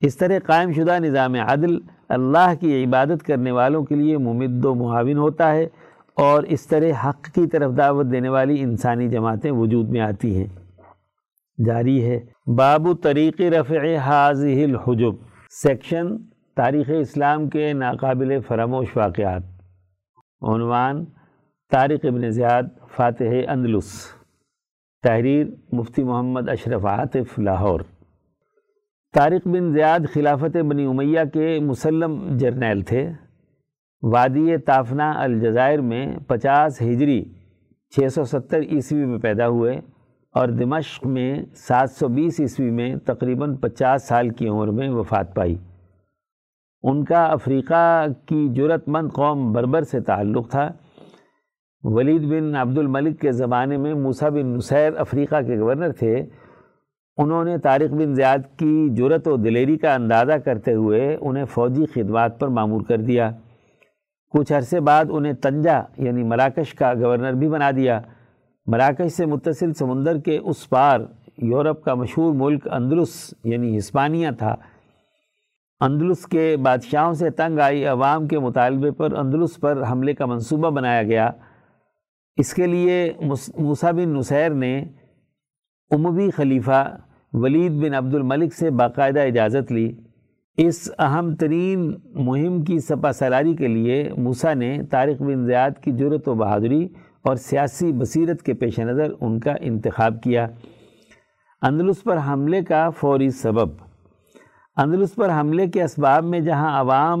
اس طرح قائم شدہ نظام عدل اللہ کی عبادت کرنے والوں کے لیے ممد و معاون ہوتا ہے اور اس طرح حق کی طرف دعوت دینے والی انسانی جماعتیں وجود میں آتی ہیں۔ جاری ہے۔ باب طریق رفع حاضح الحجب، سیکشن تاریخ اسلام کے ناقابل فراموش واقعات۔ عنوان طارق ابن زیاد فاتح اندلس، تحریر مفتی محمد اشرف عاطف، لاہور۔ طارق بن زیاد خلافت بنی امیہ کے مسلم جرنیل تھے۔ وادی تافنا الجزائر میں پچاس ہجری چھ سو ستر عیسوی میں پیدا ہوئے اور دمشق میں سات سو بیس عیسوی میں تقریباً پچاس سال کی عمر میں وفات پائی۔ ان کا افریقہ کی جرت مند قوم بربر سے تعلق تھا۔ ولید بن عبد الملک کے زمانے میں موسیٰ بن نصیر افریقہ کے گورنر تھے، انہوں نے طارق بن زیاد کی جرت و دلیری کا اندازہ کرتے ہوئے انہیں فوجی خدمات پر معمور کر دیا۔ کچھ عرصے بعد انہیں تنجا یعنی مراکش کا گورنر بھی بنا دیا۔ مراکش سے متصل سمندر کے اس پار یورپ کا مشہور ملک اندلس یعنی ہسپانیہ تھا۔ اندلس کے بادشاہوں سے تنگ آئی عوام کے مطالبے پر اندلس پر حملے کا منصوبہ بنایا گیا۔ اس کے لیے موسیٰ بن نصیر نے اموی خلیفہ ولید بن عبد الملک سے باقاعدہ اجازت لی۔ اس اہم ترین مہم کی سپا سلاری کے لیے موسیٰ نے طارق بن زیاد کی جرت و بہادری اور سیاسی بصیرت کے پیش نظر ان کا انتخاب کیا۔ اندلس پر حملے کا فوری سبب۔ اندلس پر حملے کے اسباب میں جہاں عوام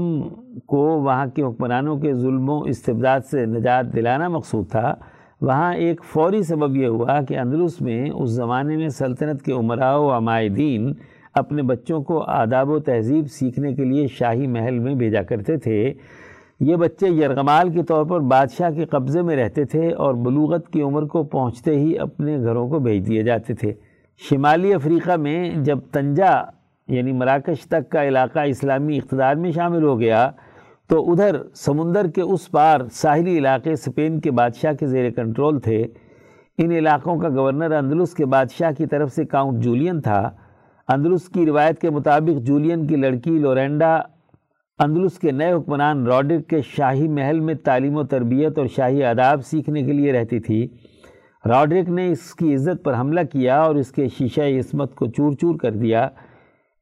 کو وہاں کے حکمرانوں کے ظلم و استبداد سے نجات دلانا مقصود تھا۔ وہاں ایک فوری سبب یہ ہوا کہ اندلس میں اس زمانے میں سلطنت کے عمراء و عمائدین اپنے بچوں کو آداب و تہذیب سیکھنے کے لیے شاہی محل میں بھیجا کرتے تھے۔ یہ بچے یرغمال کے طور پر بادشاہ کے قبضے میں رہتے تھے اور بلوغت کی عمر کو پہنچتے ہی اپنے گھروں کو بھیج دیے جاتے تھے۔ شمالی افریقہ میں جب تنجا یعنی مراکش تک کا علاقہ اسلامی اقتدار میں شامل ہو گیا، تو ادھر سمندر کے اس پار ساحلی علاقے اسپین کے بادشاہ کے زیر کنٹرول تھے۔ ان علاقوں کا گورنر اندلس کے بادشاہ کی طرف سے کاؤنٹ جولین تھا۔ اندلس کی روایت کے مطابق جولین کی لڑکی لورینڈا اندلس کے نئے حکمران راڈرک کے شاہی محل میں تعلیم و تربیت اور شاہی آداب سیکھنے کے لیے رہتی تھی۔ راڈرک نے اس کی عزت پر حملہ کیا اور اس کے شیشہ عصمت کو چور چور کر دیا۔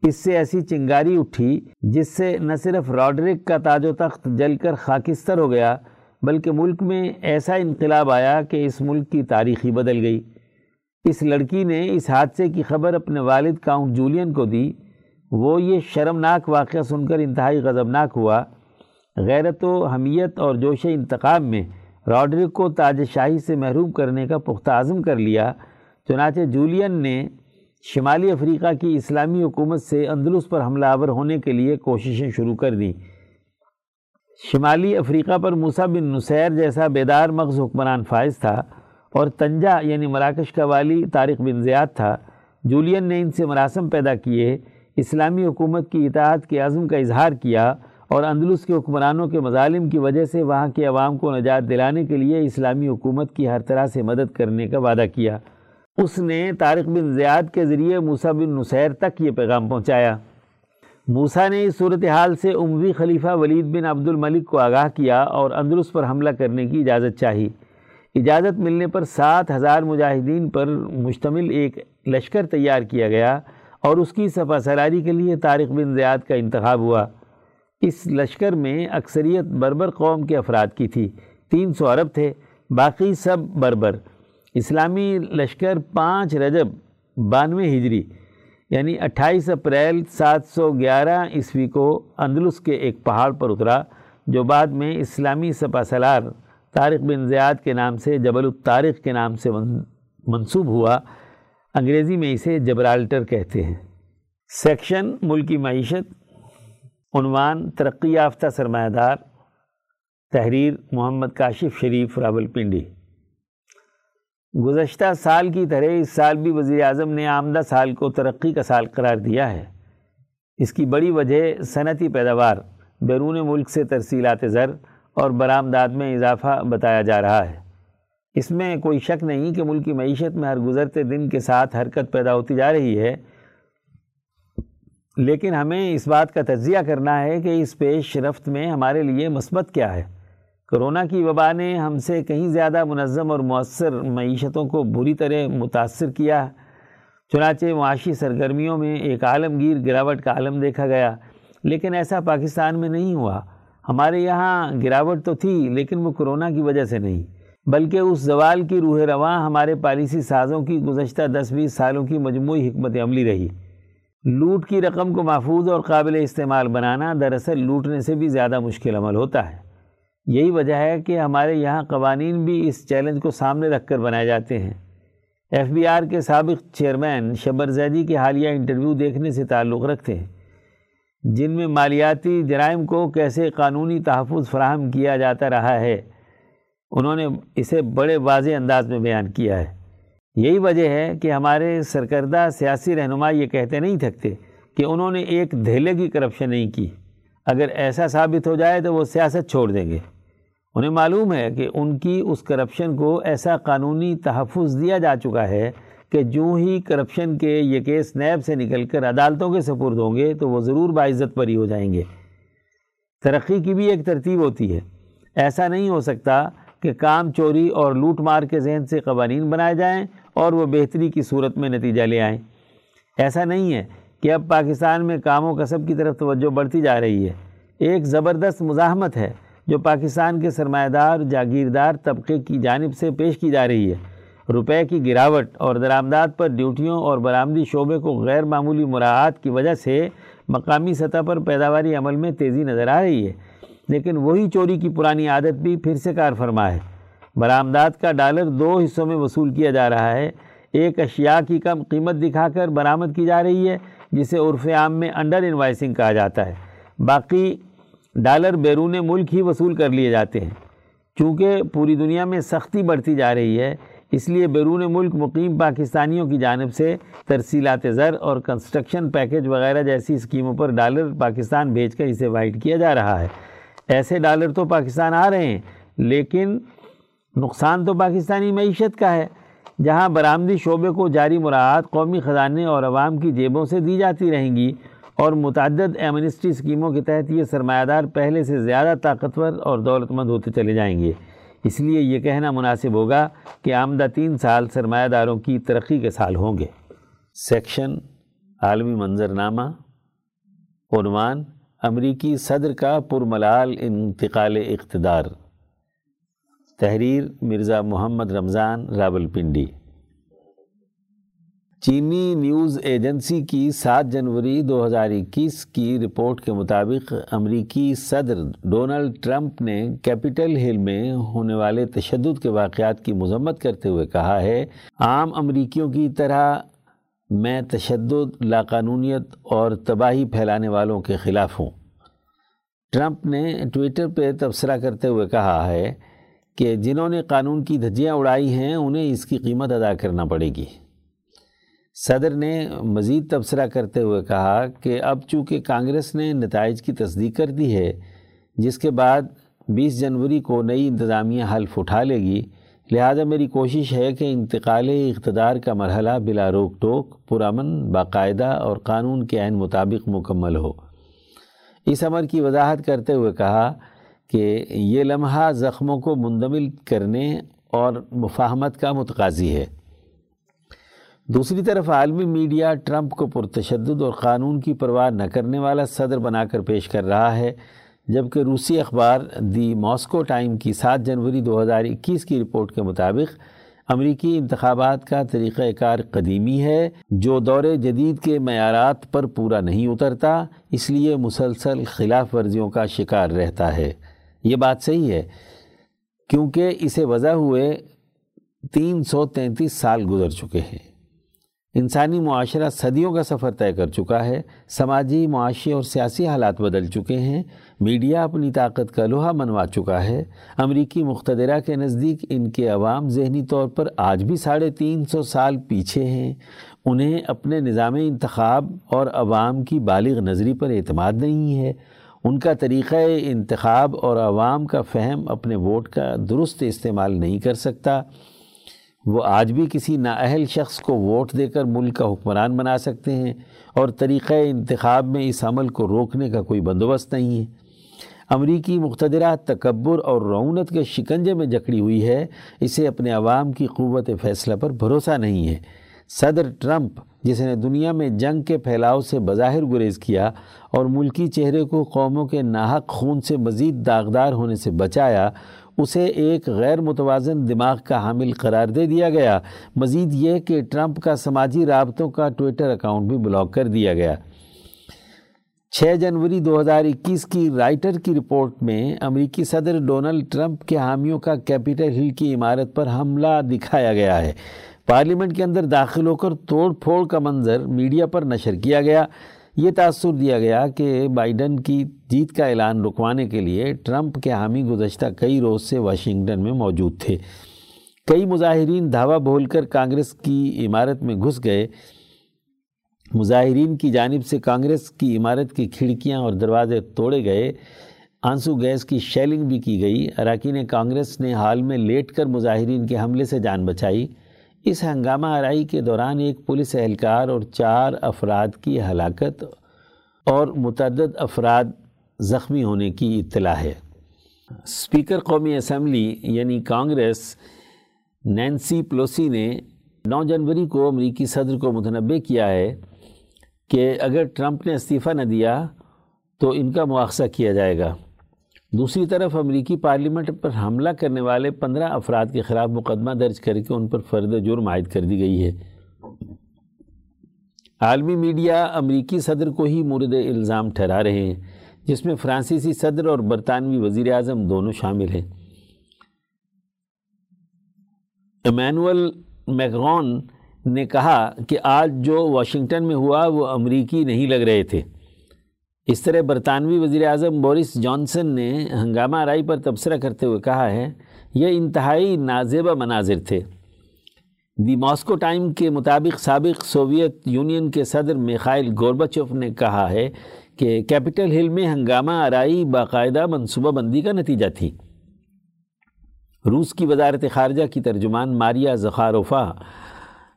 اس سے ایسی چنگاری اٹھی جس سے نہ صرف راڈرک کا تاج و تخت جل کر خاکستر ہو گیا، بلکہ ملک میں ایسا انقلاب آیا کہ اس ملک کی تاریخی بدل گئی۔ اس لڑکی نے اس حادثے کی خبر اپنے والد کاؤنٹ جولین کو دی۔ وہ یہ شرمناک واقعہ سن کر انتہائی غضبناک ہوا۔ غیرت و حمیت اور جوش انتقام میں راڈرک کو تاج شاہی سے محروم کرنے کا پختہ عزم کر لیا، چنانچہ جولین نے شمالی افریقہ کی اسلامی حکومت سے اندلس پر حملہ آور ہونے کے لیے کوششیں شروع کر دیں۔ شمالی افریقہ پر موسیٰ بن نصیر جیسا بیدار مغز حکمران فائز تھا اور تنجا یعنی مراکش کا والی طارق بن زیاد تھا، جولین نے ان سے مراسم پیدا کیے، اسلامی حکومت کی اطاعت کے عزم کا اظہار کیا اور اندلس کے حکمرانوں کے مظالم کی وجہ سے وہاں کے عوام کو نجات دلانے کے لیے اسلامی حکومت کی ہر طرح سے مدد کرنے کا وعدہ کیا۔ اس نے طارق بن زیاد کے ذریعے موسیٰ بن نصیر تک یہ پیغام پہنچایا۔ موسیٰ نے اس صورتحال سے عموی خلیفہ ولید بن عبد الملک کو آگاہ کیا اور اندلس پر حملہ کرنے کی اجازت چاہی۔ اجازت ملنے پر سات ہزار مجاہدین پر مشتمل ایک لشکر تیار کیا گیا اور اس کی سفا سراری کے لیے طارق بن زیاد کا انتخاب ہوا۔ اس لشکر میں اکثریت بربر قوم کے افراد کی تھی۔ تین سو عرب تھے، باقی سب بربر۔ اسلامی لشکر پانچ رجب بانوے ہجری یعنی اٹھائیس اپریل سات سو گیارہ عیسوی کو اندلس کے ایک پہاڑ پر اترا، جو بعد میں اسلامی سپا سلار طارق بن زیاد کے نام سے، جبل الطارق کے نام سے منصوب ہوا۔ انگریزی میں اسے جبرالٹر کہتے ہیں۔ سیکشن ملکی معیشت، عنوان، ترقی یافتہ سرمایہ دار، تحریر، محمد کاشف شریف راول پنڈی گزشتہ سال کی طرح اس سال بھی وزیر اعظم نے آمدہ سال کو ترقی کا سال قرار دیا ہے۔ اس کی بڑی وجہ صنعتی پیداوار، بیرون ملک سے ترسیلات زر اور برآمدات میں اضافہ بتایا جا رہا ہے۔ اس میں کوئی شک نہیں کہ ملکی معیشت میں ہر گزرتے دن کے ساتھ حرکت پیدا ہوتی جا رہی ہے۔ لیکن ہمیں اس بات کا تجزیہ کرنا ہے کہ اس پیش رفت میں ہمارے لیے مثبت کیا ہے۔ کرونا کی وبا نے ہم سے کہیں زیادہ منظم اور مؤثر معیشتوں کو بری طرح متاثر کیا۔ چنانچہ معاشی سرگرمیوں میں ایک عالمگیر گراوٹ کا عالم دیکھا گیا، لیکن ایسا پاکستان میں نہیں ہوا۔ ہمارے یہاں گراوٹ تو تھی، لیکن وہ کرونا کی وجہ سے نہیں۔ بلکہ اس زوال کی روح رواں ہمارے پالیسی سازوں کی گزشتہ دس بیس سالوں کی مجموعی حکمت عملی رہی۔ لوٹ کی رقم کو محفوظ اور قابل استعمال بنانا دراصل لوٹنے سے بھی زیادہ مشکل عمل ہوتا ہے۔ یہی وجہ ہے کہ ہمارے یہاں قوانین بھی اس چیلنج کو سامنے رکھ کر بنائے جاتے ہیں۔ ایف بی آر کے سابق چیئرمین شبر زیدی کے حالیہ انٹرویو دیکھنے سے تعلق رکھتے ہیں، جن میں مالیاتی جرائم کو کیسے قانونی تحفظ فراہم کیا جاتا رہا ہے، انہوں نے اسے بڑے واضح انداز میں بیان کیا ہے۔ یہی وجہ ہے کہ ہمارے سرکردہ سیاسی رہنما یہ کہتے نہیں تھکتے کہ انہوں نے ایک دھیلے کی کرپشن نہیں کی۔ اگر ایسا ثابت ہو جائے تو وہ سیاست چھوڑ دیں گے۔ انہیں معلوم ہے کہ ان کی اس کرپشن کو ایسا قانونی تحفظ دیا جا چکا ہے کہ جو ہی کرپشن کے یہ کیس نیب سے نکل کر عدالتوں کے سپرد ہوں گے تو وہ ضرور باعزت پری ہو جائیں گے۔ ترقی کی بھی ایک ترتیب ہوتی ہے۔ ایسا نہیں ہو سکتا کہ کام چوری اور لوٹ مار کے ذہن سے قوانین بنائے جائیں اور وہ بہتری کی صورت میں نتیجہ لے آئیں۔ ایسا نہیں ہے۔ کہ اب پاکستان میں کام و کسب کی طرف توجہ بڑھتی جا رہی ہے۔ ایک زبردست مزاحمت ہے جو پاکستان کے سرمایہ دار جاگیردار طبقے کی جانب سے پیش کی جا رہی ہے۔ روپے کی گراوٹ اور درآمدات پر ڈیوٹیوں اور برآمدی شعبے کو غیر معمولی مراعات کی وجہ سے مقامی سطح پر پیداواری عمل میں تیزی نظر آ رہی ہے۔ لیکن وہی چوری کی پرانی عادت بھی پھر سے کار فرما ہے۔ برآمدات کا ڈالر دو حصوں میں وصول کیا جا رہا ہے۔ ایک اشیاء کی کم قیمت دکھا کر برآمد کی جا رہی ہے۔ جسے عرف عام میں انڈر انوائسنگ کہا جاتا ہے۔ باقی ڈالر بیرون ملک ہی وصول کر لیے جاتے ہیں۔ چونکہ پوری دنیا میں سختی بڑھتی جا رہی ہے، اس لیے بیرون ملک مقیم پاکستانیوں کی جانب سے ترسیلات زر اور کنسٹرکشن پیکج وغیرہ جیسی اسکیموں پر ڈالر پاکستان بھیج کر اسے وائٹ کیا جا رہا ہے۔ ایسے ڈالر تو پاکستان آ رہے ہیں، لیکن نقصان تو پاکستانی معیشت کا ہے۔ جہاں برآمدی شعبے کو جاری مراعات قومی خزانے اور عوام کی جیبوں سے دی جاتی رہیں گی اور متعدد ایمنسٹی اسکیموں کے تحت یہ سرمایہ دار پہلے سے زیادہ طاقتور اور دولت مند ہوتے چلے جائیں گے۔ اس لیے یہ کہنا مناسب ہوگا کہ آمدہ تین سال سرمایہ داروں کی ترقی کے سال ہوں گے۔ سیکشن، عالمی منظرنامہ، عنوان، امریکی صدر کا پرملال انتقال اقتدار۔ تحریر مرزا محمد رمضان راول پنڈی چینی نیوز ایجنسی کی سات جنوری دو ہزار اکیس کی رپورٹ کے مطابق امریکی صدر ڈونلڈ ٹرمپ نے کیپٹل ہل میں ہونے والے تشدد کے واقعات کی مذمت کرتے ہوئے کہا ہے، عام امریکیوں کی طرح میں تشدد، لاقانونیت اور تباہی پھیلانے والوں کے خلاف ہوں۔ ٹرمپ نے ٹویٹر پہ تبصرہ کرتے ہوئے کہا ہے کہ جنہوں نے قانون کی دھجیاں اڑائی ہیں، انہیں اس کی قیمت ادا کرنا پڑے گی۔ صدر نے مزید تبصرہ کرتے ہوئے کہا کہ اب چونکہ کانگریس نے نتائج کی تصدیق کر دی ہے، جس کے بعد بیس جنوری کو نئی انتظامیہ حلف اٹھا لے گی، لہذا میری کوشش ہے کہ انتقال اقتدار کا مرحلہ بلا روک ٹوک، پرامن، باقاعدہ اور قانون کے عین مطابق مکمل ہو۔ اس عمر کی وضاحت کرتے ہوئے کہا کہ یہ لمحہ زخموں کو مندمل کرنے اور مفاہمت کا متقاضی ہے۔ دوسری طرف عالمی میڈیا ٹرمپ کو پرتشدد اور قانون کی پرواہ نہ کرنے والا صدر بنا کر پیش کر رہا ہے، جبکہ روسی اخبار دی ماسکو ٹائم کی سات جنوری دو ہزار اکیس کی رپورٹ کے مطابق امریکی انتخابات کا طریقہ کار قدیمی ہے، جو دور جدید کے معیارات پر پورا نہیں اترتا، اس لیے مسلسل خلاف ورزیوں کا شکار رہتا ہے۔ یہ بات صحیح ہے، کیونکہ اسے وضع ہوئے تین سو تینتیس سال گزر چکے ہیں۔ انسانی معاشرہ صدیوں کا سفر طے کر چکا ہے، سماجی معاشی اور سیاسی حالات بدل چکے ہیں، میڈیا اپنی طاقت کا لوہا منوا چکا ہے۔ امریکی مقتدرہ کے نزدیک ان کے عوام ذہنی طور پر آج بھی ساڑھے تین سو سال پیچھے ہیں۔ انہیں اپنے نظام انتخاب اور عوام کی بالغ نظری پر اعتماد نہیں ہے۔ ان کا طریقہ انتخاب اور عوام کا فہم اپنے ووٹ کا درست استعمال نہیں کر سکتا۔ وہ آج بھی کسی نااہل شخص کو ووٹ دے کر ملک کا حکمران بنا سکتے ہیں اور طریقہ انتخاب میں اس عمل کو روکنے کا کوئی بندوبست نہیں ہے۔ امریکی مقتدرہ تکبر اور رونت کے شکنجے میں جکڑی ہوئی ہے، اسے اپنے عوام کی قوت فیصلہ پر بھروسہ نہیں ہے۔ صدر ٹرمپ جس نے دنیا میں جنگ کے پھیلاؤ سے بظاہر گریز کیا اور ملکی چہرے کو قوموں کے ناحق خون سے مزید داغدار ہونے سے بچایا، اسے ایک غیر متوازن دماغ کا حامل قرار دے دیا گیا۔ مزید یہ کہ ٹرمپ کا سماجی رابطوں کا ٹویٹر اکاؤنٹ بھی بلاک کر دیا گیا۔ چھ جنوری دو ہزار اکیس کی رائٹر کی رپورٹ میں امریکی صدر ڈونلڈ ٹرمپ کے حامیوں کا کیپٹل ہل کی عمارت پر حملہ دکھایا گیا ہے۔ پارلیمنٹ کے اندر داخل ہو کر توڑ پھوڑ کا منظر میڈیا پر نشر کیا گیا۔ یہ تاثر دیا گیا کہ بائیڈن کی جیت کا اعلان رکوانے کے لیے ٹرمپ کے حامی گزشتہ کئی روز سے واشنگٹن میں موجود تھے۔ کئی مظاہرین دھاوا بول کر کانگریس کی عمارت میں گھس گئے۔ مظاہرین کی جانب سے کانگریس کی عمارت کی کھڑکیاں اور دروازے توڑے گئے۔ آنسو گیس کی شیلنگ بھی کی گئی۔ اراکین کانگریس نے حال میں لیٹ کر مظاہرین کے حملے سے جان بچائی۔ اس ہنگامہ آرائی کے دوران ایک پولیس اہلکار اور چار افراد کی ہلاکت اور متعدد افراد زخمی ہونے کی اطلاع ہے۔ اسپیکر قومی اسمبلی یعنی کانگریس نینسی پلوسی نے نو جنوری کو امریکی صدر کو متنبع کیا ہے کہ اگر ٹرمپ نے استعفیٰ نہ دیا تو ان کا مواخذہ کیا جائے گا۔ دوسری طرف امریکی پارلیمنٹ پر حملہ کرنے والے پندرہ افراد کے خلاف مقدمہ درج کر کے ان پر فرد جرم عائد کر دی گئی ہے۔ عالمی میڈیا امریکی صدر کو ہی مورد الزام ٹھہرا رہے ہیں، جس میں فرانسیسی صدر اور برطانوی وزیر اعظم دونوں شامل ہیں۔ ایمینول میکرون نے کہا کہ آج جو واشنگٹن میں ہوا وہ امریکی نہیں لگ رہے تھے۔ اس طرح برطانوی وزیر اعظم بورس جانسن نے ہنگامہ آرائی پر تبصرہ کرتے ہوئے کہا ہے، یہ انتہائی نازیبہ مناظر تھے۔ دی ماسکو ٹائم کے مطابق سابق سوویت یونین کے صدر میخائل گوربچوف نے کہا ہے کہ کیپٹل ہل میں ہنگامہ آرائی باقاعدہ منصوبہ بندی کا نتیجہ تھی۔ روس کی وزارت خارجہ کی ترجمان ماریا زخاروفا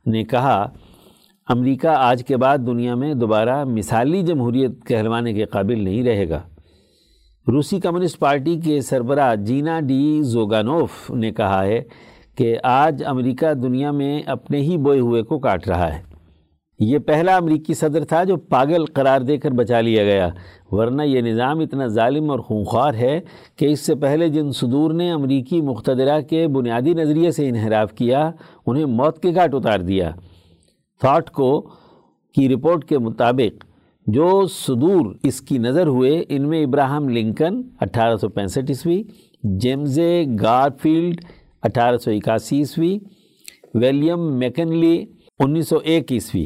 نے کہا امریکہ آج کے بعد دنیا میں دوبارہ مثالی جمہوریت کہلوانے کے قابل نہیں رہے گا۔ روسی کمیونسٹ پارٹی کے سربراہ جینا ڈی زوگانوف نے کہا ہے کہ آج امریکہ دنیا میں اپنے ہی بوئے ہوئے کو کاٹ رہا ہے۔ یہ پہلا امریکی صدر تھا جو پاگل قرار دے کر بچا لیا گیا۔ ورنہ یہ نظام اتنا ظالم اور خونخوار ہے کہ اس سے پہلے جن صدور نے امریکی مقتدرہ کے بنیادی نظریے سے انحراف کیا، انہیں موت کے گھاٹ اتار دیا۔ تھاٹ کو کی رپورٹ کے مطابق جو صدور اس کی نظر ہوئے، ان میں ابراہم لنکن اٹھارہ سو پینسٹھ عیسوی جیمزے گارفیلڈ اٹھارہ سو اکاسی عیسوی ویلیم میکنلی انیس سو ایک عیسوی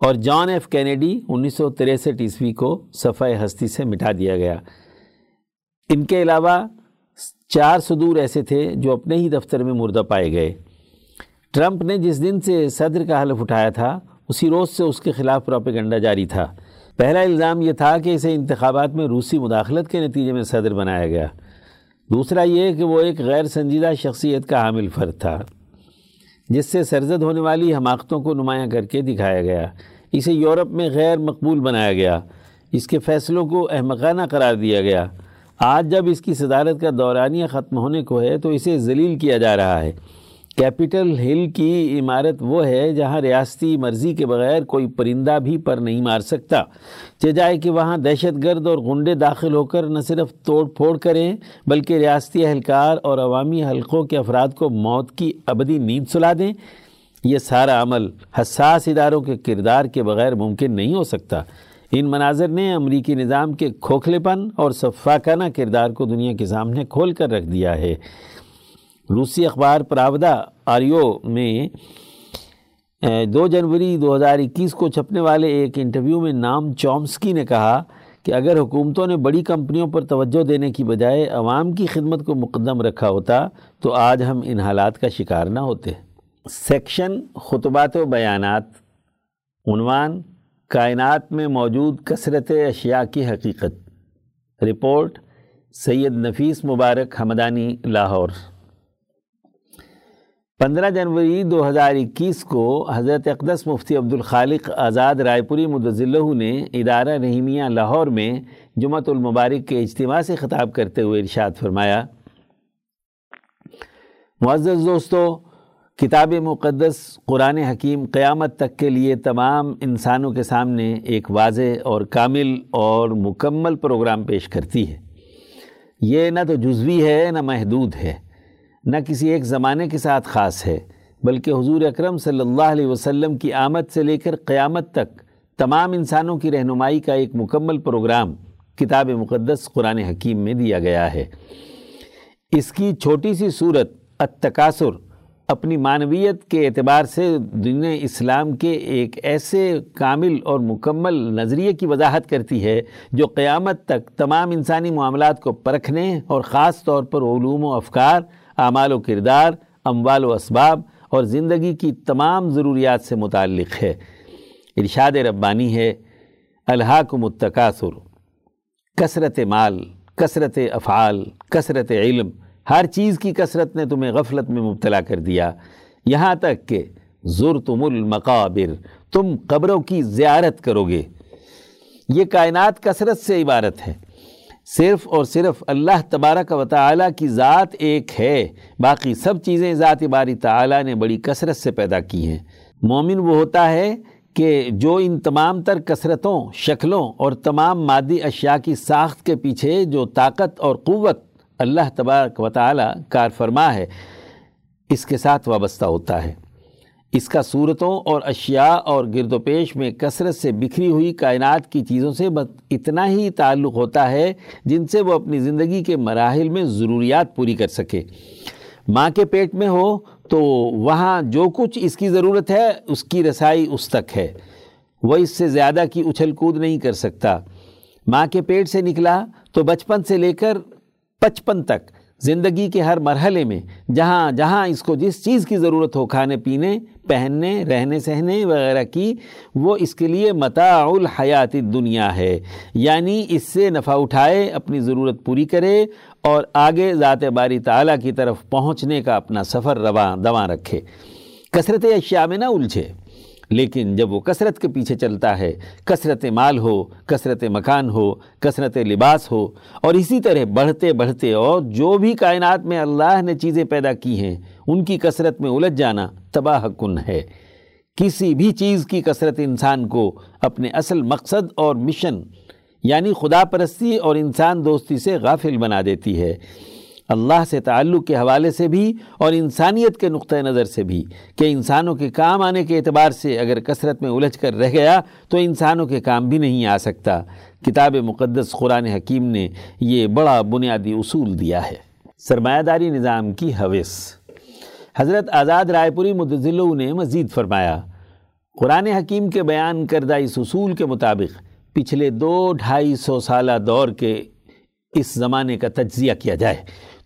اور جان ایف کینیڈی انیس سو تریسٹھ عیسوی کو صفحہ ہستی سے مٹا دیا گیا۔ ان کے علاوہ چار صدور ایسے تھے جو اپنے ہی دفتر میں مردہ پائے گئے۔ ٹرمپ نے جس دن سے صدر کا حلف اٹھایا تھا، اسی روز سے اس کے خلاف پروپیگنڈا جاری تھا۔ پہلا الزام یہ تھا کہ اسے انتخابات میں روسی مداخلت کے نتیجے میں صدر بنایا گیا۔ دوسرا یہ کہ وہ ایک غیر سنجیدہ شخصیت کا حامل فرد تھا، جس سے سرزد ہونے والی حماقتوں کو نمایاں کر کے دکھایا گیا۔ اسے یورپ میں غیر مقبول بنایا گیا۔ اس کے فیصلوں کو احمقانہ قرار دیا گیا۔ آج جب اس کی صدارت کا دورانیہ ختم ہونے کو ہے، تو اسے ذلیل کیا جا رہا ہے۔ کیپٹل ہل کی عمارت وہ ہے جہاں ریاستی مرضی کے بغیر کوئی پرندہ بھی پر نہیں مار سکتا۔ جائے کہ وہاں دہشت گرد اور غنڈے داخل ہو کر نہ صرف توڑ پھوڑ کریں، بلکہ ریاستی اہلکار اور عوامی حلقوں کے افراد کو موت کی ابدی نیند سلا دیں۔ یہ سارا عمل حساس اداروں کے کردار کے بغیر ممکن نہیں ہو سکتا۔ ان مناظر نے امریکی نظام کے کھوکھلے پن اور صفاقانہ کردار کو دنیا کے سامنے کھول کر رکھ دیا ہے۔ روسی اخبار پراودہ آریو میں دو جنوری دو ہزار اکیس کو چھپنے والے ایک انٹرویو میں نام چومسکی نے کہا کہ اگر حکومتوں نے بڑی کمپنیوں پر توجہ دینے کی بجائے عوام کی خدمت کو مقدم رکھا ہوتا، تو آج ہم ان حالات کا شکار نہ ہوتے۔ سیکشن خطبات و بیانات۔ عنوان کائنات میں موجود کثرت اشیاء کی حقیقت۔ رپورٹ سید نفیس مبارک حمدانی، لاہور۔ پندرہ جنوری دو ہزار اکیس کو حضرت اقدس مفتی عبدالخالق آزاد رائے پوری مدضلہ نے ادارہ رحیمیہ لاہور میں جمعۃ المبارک کے اجتماع سے خطاب کرتے ہوئے ارشاد فرمایا۔ معزز دوستو، کتاب مقدس قرآن حکیم قیامت تک کے لیے تمام انسانوں کے سامنے ایک واضح اور کامل اور مکمل پروگرام پیش کرتی ہے۔ یہ نہ تو جزوی ہے، نہ محدود ہے۔ نہ کسی ایک زمانے کے ساتھ خاص ہے، بلکہ حضور اکرم صلی اللہ علیہ وسلم کی آمد سے لے کر قیامت تک تمام انسانوں کی رہنمائی کا ایک مکمل پروگرام کتاب مقدس قرآن حکیم میں دیا گیا ہے۔ اس کی چھوٹی سی صورت التکاثر اپنی معنویت کے اعتبار سے دنیا اسلام کے ایک ایسے کامل اور مکمل نظریے کی وضاحت کرتی ہے جو قیامت تک تمام انسانی معاملات کو پرکھنے اور خاص طور پر علوم و افکار اعمال و کردار، اموال و اسباب اور زندگی کی تمام ضروریات سے متعلق ہے۔ ارشاد ربانی ہے الحاکم التکاثر، کثرت مال، کثرت افعال، کثرت علم، ہر چیز کی کثرت نے تمہیں غفلت میں مبتلا کر دیا۔ یہاں تک کہ زرتم المقابر، تم قبروں کی زیارت کرو گے۔ یہ کائنات کثرت سے عبارت ہے۔ صرف اور صرف اللہ تبارک و تعالیٰ کی ذات ایک ہے۔ باقی سب چیزیں ذات باری تعالیٰ نے بڑی کثرت سے پیدا کی ہیں۔ مومن وہ ہوتا ہے کہ جو ان تمام تر کثرتوں، شکلوں اور تمام مادی اشیاء کی ساخت کے پیچھے جو طاقت اور قوت اللہ تبارک و تعالیٰ کار فرما ہے، اس کے ساتھ وابستہ ہوتا ہے۔ اس کا صورتوں اور اشیاء اور گرد و پیش میں کثرت سے بکھری ہوئی کائنات کی چیزوں سے اتنا ہی تعلق ہوتا ہے جن سے وہ اپنی زندگی کے مراحل میں ضروریات پوری کر سکے۔ ماں کے پیٹ میں ہو تو وہاں جو کچھ اس کی ضرورت ہے، اس کی رسائی اس تک ہے۔ وہ اس سے زیادہ کی اچھل کود نہیں کر سکتا۔ ماں کے پیٹ سے نکلا تو بچپن سے لے کر پچپن تک زندگی کے ہر مرحلے میں جہاں جہاں اس کو جس چیز کی ضرورت ہو، کھانے، پینے پہننے، رہنے، سہنے وغیرہ کی، وہ اس کے لیے متاع الحیات دنیا ہے۔ یعنی اس سے نفع اٹھائے، اپنی ضرورت پوری کرے اور آگے ذات باری تعالیٰ کی طرف پہنچنے کا اپنا سفر رواں، دواں رکھے۔ کثرت اشیاء میں نہ الجھے۔ لیکن جب وہ کثرت کے پیچھے چلتا ہے، کثرت مال ہو، کثرت مکان ہو، کثرت لباس ہو، اور اسی طرح بڑھتے بڑھتے اور جو بھی کائنات میں اللہ نے چیزیں پیدا کی ہیں، ان کی کثرت میں الجھ جانا تباہ کن ہے۔ کسی بھی چیز کی کثرت انسان کو اپنے اصل مقصد اور مشن یعنی خدا پرستی اور انسان دوستی سے غافل بنا دیتی ہے۔ اللہ سے تعلق کے حوالے سے بھی اور انسانیت کے نقطۂ نظر سے بھی کہ انسانوں کے کام آنے کے اعتبار سے اگر کثرت میں الجھ کر رہ گیا تو انسانوں کے کام بھی نہیں آ سکتا۔ کتاب مقدس قرآن حکیم نے یہ بڑا بنیادی اصول دیا ہے۔ سرمایہ داری نظام کی حوث۔ حضرت آزاد رائے پوری مدزلو نے مزید فرمایا، قرآن حکیم کے بیان کردہ اس اصول کے مطابق پچھلے دو ڈھائی سو سالہ دور کے اس زمانے کا تجزیہ کیا جائے۔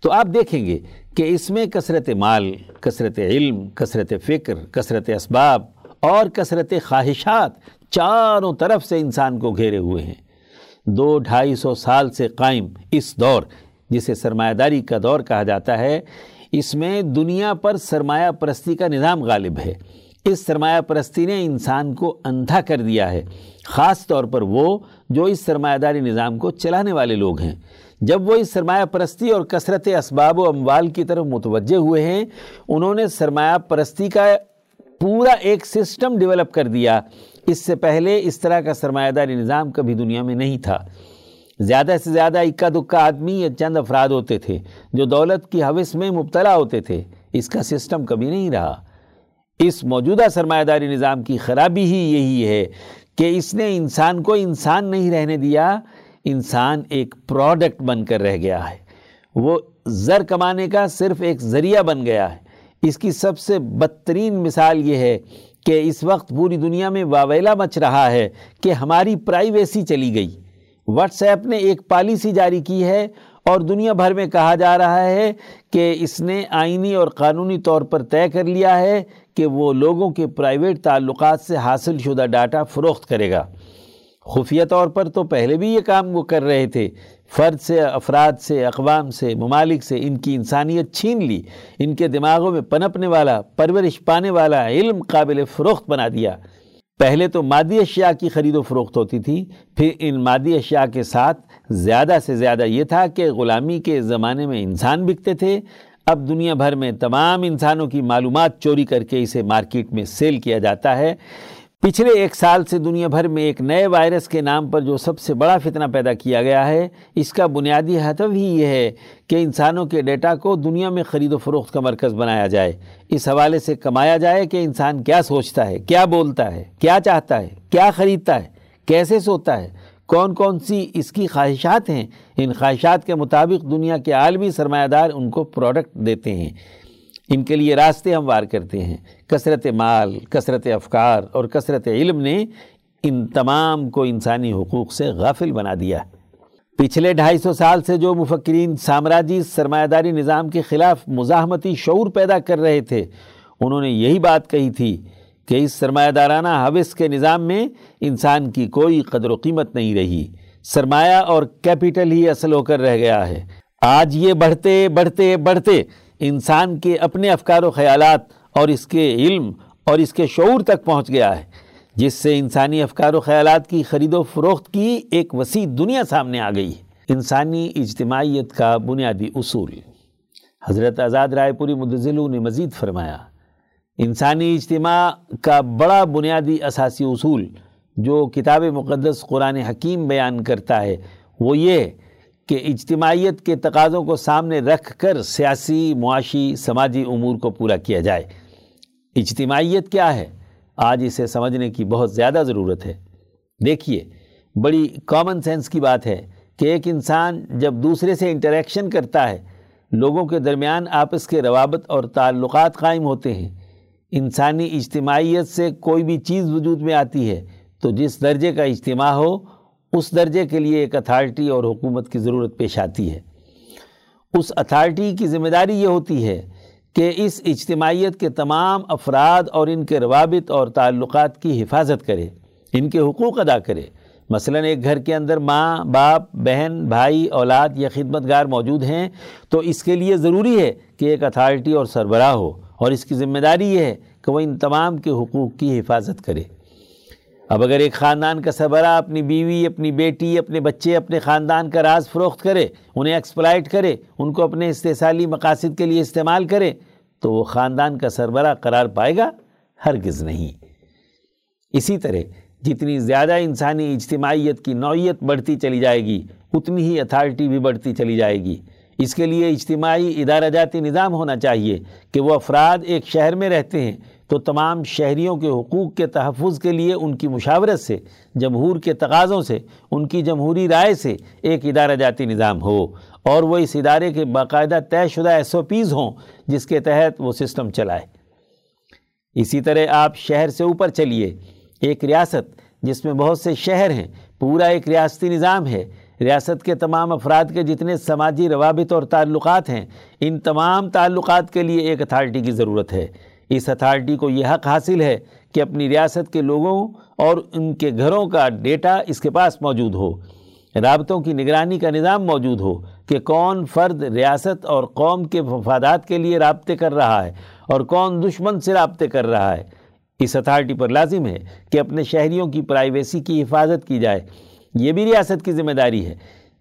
تو آپ دیکھیں گے کہ اس میں کثرت مال، کثرت علم، کثرت فکر، کثرت اسباب اور کثرت خواہشات چاروں طرف سے انسان کو گھیرے ہوئے ہیں۔ دو ڈھائی سو سال سے قائم اس دور، جسے سرمایہ داری کا دور کہا جاتا ہے، اس میں دنیا پر سرمایہ پرستی کا نظام غالب ہے۔ اس سرمایہ پرستی نے انسان کو اندھا کر دیا ہے، خاص طور پر وہ جو اس سرمایہ داری نظام کو چلانے والے لوگ ہیں۔ جب وہ اس سرمایہ پرستی اور کثرت اسباب و اموال کی طرف متوجہ ہوئے ہیں، انہوں نے سرمایہ پرستی کا پورا ایک سسٹم ڈیولپ کر دیا۔ اس سے پہلے اس طرح کا سرمایہ داری نظام کبھی دنیا میں نہیں تھا۔ زیادہ سے زیادہ اکا دکا آدمی یا چند افراد ہوتے تھے جو دولت کی حوث میں مبتلا ہوتے تھے۔ اس کا سسٹم کبھی نہیں رہا۔ اس موجودہ سرمایہ داری نظام کی خرابی ہی یہی ہے کہ اس نے انسان کو انسان نہیں رہنے دیا۔ انسان ایک پروڈکٹ بن کر رہ گیا ہے۔ وہ زر کمانے کا صرف ایک ذریعہ بن گیا ہے۔ اس کی سب سے بدترین مثال یہ ہے کہ اس وقت پوری دنیا میں واویلا مچ رہا ہے کہ ہماری پرائیویسی چلی گئی۔ واٹس ایپ نے ایک پالیسی جاری کی ہے اور دنیا بھر میں کہا جا رہا ہے کہ اس نے آئینی اور قانونی طور پر طے کر لیا ہے کہ وہ لوگوں کے پرائیویٹ تعلقات سے حاصل شدہ ڈاٹا فروخت کرے گا۔ خفیہ طور پر تو پہلے بھی یہ کام وہ کر رہے تھے۔ فرد سے، افراد سے، اقوام سے، ممالک سے ان کی انسانیت چھین لی۔ ان کے دماغوں میں پنپنے والا، پرورش پانے والا علم قابل فروخت بنا دیا۔ پہلے تو مادی اشیاء کی خرید و فروخت ہوتی تھی، پھر ان مادی اشیاء کے ساتھ زیادہ سے زیادہ یہ تھا کہ غلامی کے زمانے میں انسان بکتے تھے۔ اب دنیا بھر میں تمام انسانوں کی معلومات چوری کر کے اسے مارکیٹ میں سیل کیا جاتا ہے۔ پچھلے ایک سال سے دنیا بھر میں ایک نئے وائرس کے نام پر جو سب سے بڑا فتنہ پیدا کیا گیا ہے، اس کا بنیادی ہدف ہی یہ ہے کہ انسانوں کے ڈیٹا کو دنیا میں خرید و فروخت کا مرکز بنایا جائے۔ اس حوالے سے کمایا جائے کہ انسان کیا سوچتا ہے، کیا بولتا ہے، کیا چاہتا ہے، کیا خریدتا ہے، کیسے سوتا ہے، کون کون سی اس کی خواہشات ہیں۔ ان خواہشات کے مطابق دنیا کے عالمی سرمایہ دار ان کو پروڈکٹ دیتے ہیں۔ ان کے لیے راستے ہم وار کرتے ہیں۔ کثرت مال، کثرت افکار اور کثرت علم نے ان تمام کو انسانی حقوق سے غافل بنا دیا۔ پچھلے ڈھائی سو سال سے جو مفکرین سامراجی سرمایہ داری نظام کے خلاف مزاحمتی شعور پیدا کر رہے تھے، انہوں نے یہی بات کہی تھی کہ اس سرمایہ دارانہ حوث کے نظام میں انسان کی کوئی قدر و قیمت نہیں رہی۔ سرمایہ اور کیپٹل ہی اصل ہو کر رہ گیا ہے۔ آج یہ بڑھتے بڑھتے بڑھتے انسان کے اپنے افکار و خیالات اور اس کے علم اور اس کے شعور تک پہنچ گیا ہے، جس سے انسانی افکار و خیالات کی خرید و فروخت کی ایک وسیع دنیا سامنے آ گئی۔ ہے انسانی اجتماعیت کا بنیادی اصول۔ حضرت آزاد رائے پوری مدزلو نے مزید فرمایا، انسانی اجتماع کا بڑا بنیادی اساسی اصول جو کتاب مقدس قرآن حکیم بیان کرتا ہے، وہ یہ کہ اجتماعیت کے تقاضوں کو سامنے رکھ کر سیاسی، معاشی، سماجی امور کو پورا کیا جائے۔ اجتماعیت کیا ہے؟ آج اسے سمجھنے کی بہت زیادہ ضرورت ہے۔ دیکھیے، بڑی کامن سینس کی بات ہے کہ ایک انسان جب دوسرے سے انٹریکشن کرتا ہے، لوگوں کے درمیان آپس کے روابط اور تعلقات قائم ہوتے ہیں۔ انسانی اجتماعیت سے کوئی بھی چیز وجود میں آتی ہے تو جس درجے کا اجتماع ہو اس درجے کے لیے ایک اتھارٹی اور حکومت کی ضرورت پیش آتی ہے۔ اس اتھارٹی کی ذمہ داری یہ ہوتی ہے کہ اس اجتماعیت کے تمام افراد اور ان کے روابط اور تعلقات کی حفاظت کرے، ان کے حقوق ادا کرے۔ مثلا ایک گھر کے اندر ماں، باپ، بہن، بھائی، اولاد یا خدمت گار موجود ہیں، تو اس کے لیے ضروری ہے کہ ایک اتھارٹی اور سربراہ ہو، اور اس کی ذمہ داری یہ ہے کہ وہ ان تمام کے حقوق کی حفاظت کرے۔ اب اگر ایک خاندان کا سربراہ اپنی بیوی، اپنی بیٹی، اپنے بچے، اپنے خاندان کا راز فروخت کرے، انہیں ایکسپلائٹ کرے، ان کو اپنے استحصالی مقاصد کے لیے استعمال کرے، تو وہ خاندان کا سربراہ قرار پائے گا، ہرگز نہیں۔ اسی طرح جتنی زیادہ انسانی اجتماعیت کی نوعیت بڑھتی چلی جائے گی، اتنی ہی اتھارٹی بھی بڑھتی چلی جائے گی۔ اس کے لیے اجتماعی ادارہ جاتی نظام ہونا چاہیے کہ وہ افراد ایک شہر میں رہتے ہیں تو تمام شہریوں کے حقوق کے تحفظ کے لیے ان کی مشاورت سے، جمہور کے تقاضوں سے، ان کی جمہوری رائے سے ایک ادارہ جاتی نظام ہو اور وہ اس ادارے کے باقاعدہ طے شدہ ایس او پیز ہوں جس کے تحت وہ سسٹم چلائے۔ اسی طرح آپ شہر سے اوپر چلیے۔ ایک ریاست جس میں بہت سے شہر ہیں، پورا ایک ریاستی نظام ہے۔ ریاست کے تمام افراد کے جتنے سماجی روابط اور تعلقات ہیں، ان تمام تعلقات کے لیے ایک اتھارٹی کی ضرورت ہے۔ اس اتھارٹی کو یہ حق حاصل ہے کہ اپنی ریاست کے لوگوں اور ان کے گھروں کا ڈیٹا اس کے پاس موجود ہو۔ رابطوں کی نگرانی کا نظام موجود ہو کہ کون فرد ریاست اور قوم کے مفادات کے لیے رابطے کر رہا ہے اور کون دشمن سے رابطے کر رہا ہے۔ اس اتھارٹی پر لازم ہے کہ اپنے شہریوں کی پرائیویسی کی حفاظت کی جائے۔ یہ بھی ریاست کی ذمہ داری ہے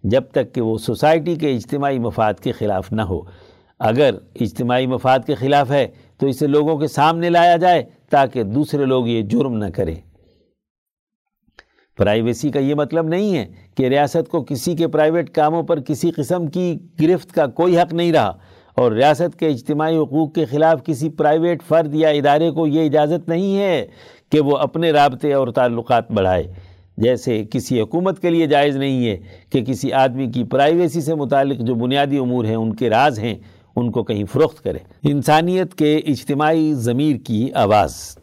جب تک کہ وہ سوسائٹی کے اجتماعی مفاد کے خلاف نہ ہو۔ اگر اجتماعی مفاد کے خلاف ہے تو اسے لوگوں کے سامنے لایا جائے تاکہ دوسرے لوگ یہ جرم نہ کریں۔ پرائیویسی کا یہ مطلب نہیں ہے کہ ریاست کو کسی کے پرائیویٹ کاموں پر کسی قسم کی گرفت کا کوئی حق نہیں رہا اور ریاست کے اجتماعی حقوق کے خلاف کسی پرائیویٹ فرد یا ادارے کو یہ اجازت نہیں ہے کہ وہ اپنے رابطے اور تعلقات بڑھائے۔ جیسے کسی حکومت کے لیے جائز نہیں ہے کہ کسی آدمی کی پرائیویسی سے متعلق جو بنیادی امور ہیں، ان کے راز ہیں۔ ان کو کہیں فروخت کرے۔ انسانیت کے اجتماعی ضمیر کی آواز۔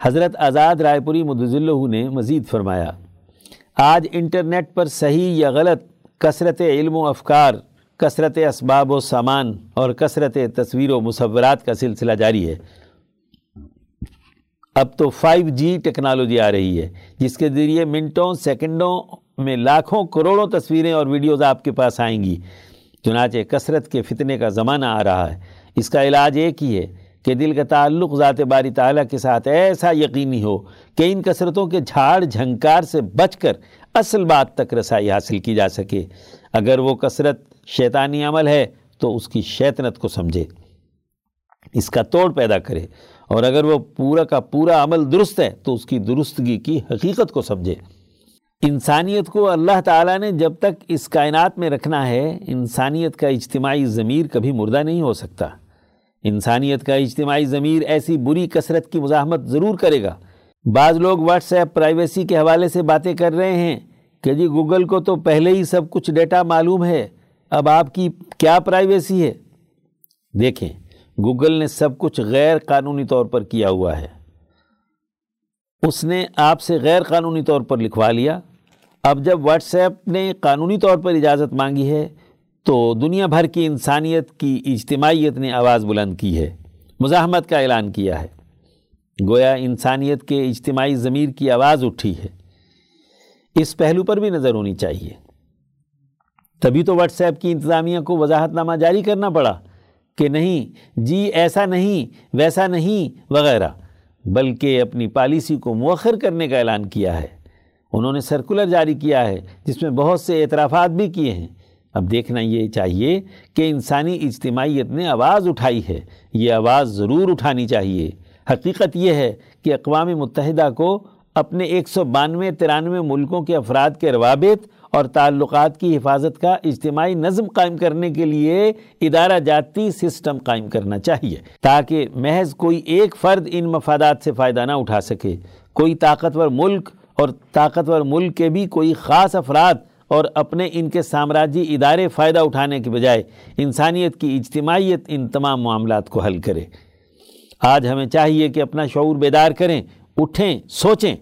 حضرت آزاد رائے پوری مدضلہ نے مزید فرمایا، آج انٹرنیٹ پر صحیح یا غلط، کثرت علم و افکار، کثرت اسباب و سامان اور کثرت تصویر و مصورات کا سلسلہ جاری ہے۔ اب تو فائیو جی ٹیکنالوجی آ رہی ہے، جس کے ذریعے منٹوں، سیکنڈوں میں لاکھوں کروڑوں تصویریں اور ویڈیوز آپ کے پاس آئیں گی۔ چنانچہ کثرت کے فتنے کا زمانہ آ رہا ہے۔ اس کا علاج ایک ہی ہے کہ دل کا تعلق ذات باری تعالیٰ کے ساتھ ایسا یقینی ہو کہ ان کثرتوں کے جھاڑ جھنکار سے بچ کر اصل بات تک رسائی حاصل کی جا سکے۔ اگر وہ کثرت شیطانی عمل ہے تو اس کی شیطنت کو سمجھے۔ اس کا توڑ پیدا کرے۔ اور اگر وہ پورا کا پورا عمل درست ہے تو اس کی درستگی کی حقیقت کو سمجھے۔ انسانیت کو اللہ تعالیٰ نے جب تک اس کائنات میں رکھنا ہے، انسانیت کا اجتماعی ضمیر کبھی مردہ نہیں ہو سکتا۔ انسانیت کا اجتماعی ضمیر ایسی بری کثرت کی مزاحمت ضرور کرے گا۔ بعض لوگ واٹس ایپ پرائیویسی کے حوالے سے باتیں کر رہے ہیں کہ جی گوگل کو تو پہلے ہی سب کچھ ڈیٹا معلوم ہے، اب آپ کی کیا پرائیویسی ہے؟ دیکھیں، گوگل نے سب کچھ غیر قانونی طور پر کیا ہوا ہے۔ اس نے آپ سے غیر قانونی طور پر لکھوا لیا۔ اب جب واٹس ایپ نے قانونی طور پر اجازت مانگی ہے تو دنیا بھر کی انسانیت کی اجتماعیت نے آواز بلند کی ہے، مزاحمت کا اعلان کیا ہے۔ گویا انسانیت کے اجتماعی ضمیر کی آواز اٹھی ہے۔ اس پہلو پر بھی نظر ہونی چاہیے۔ تبھی تو واٹس ایپ کی انتظامیہ کو وضاحت نامہ جاری کرنا پڑا کہ نہیں جی ایسا نہیں، ویسا نہیں، وغیرہ، بلکہ اپنی پالیسی کو مؤخر کرنے کا اعلان کیا ہے۔ انہوں نے سرکولر جاری کیا ہے، جس میں بہت سے اعترافات بھی کیے ہیں۔ اب دیکھنا یہ چاہیے کہ انسانی اجتماعیت نے آواز اٹھائی ہے۔ یہ آواز ضرور اٹھانی چاہیے۔ حقیقت یہ ہے کہ اقوام متحدہ کو اپنے ایک سو بانوے، ترانوے ملکوں کے افراد کے روابط اور تعلقات کی حفاظت کا اجتماعی نظم قائم کرنے کے لیے ادارہ جاتی سسٹم قائم کرنا چاہیے، تاکہ محض کوئی ایک فرد ان مفادات سے فائدہ نہ اٹھا سکے۔ کوئی طاقتور ملک اور طاقتور ملک کے بھی کوئی خاص افراد اور اپنے ان کے سامراجی ادارے فائدہ اٹھانے کے بجائے انسانیت کی اجتماعیت ان تمام معاملات کو حل کرے۔ آج ہمیں چاہیے کہ اپنا شعور بیدار کریں، اٹھیں، سوچیں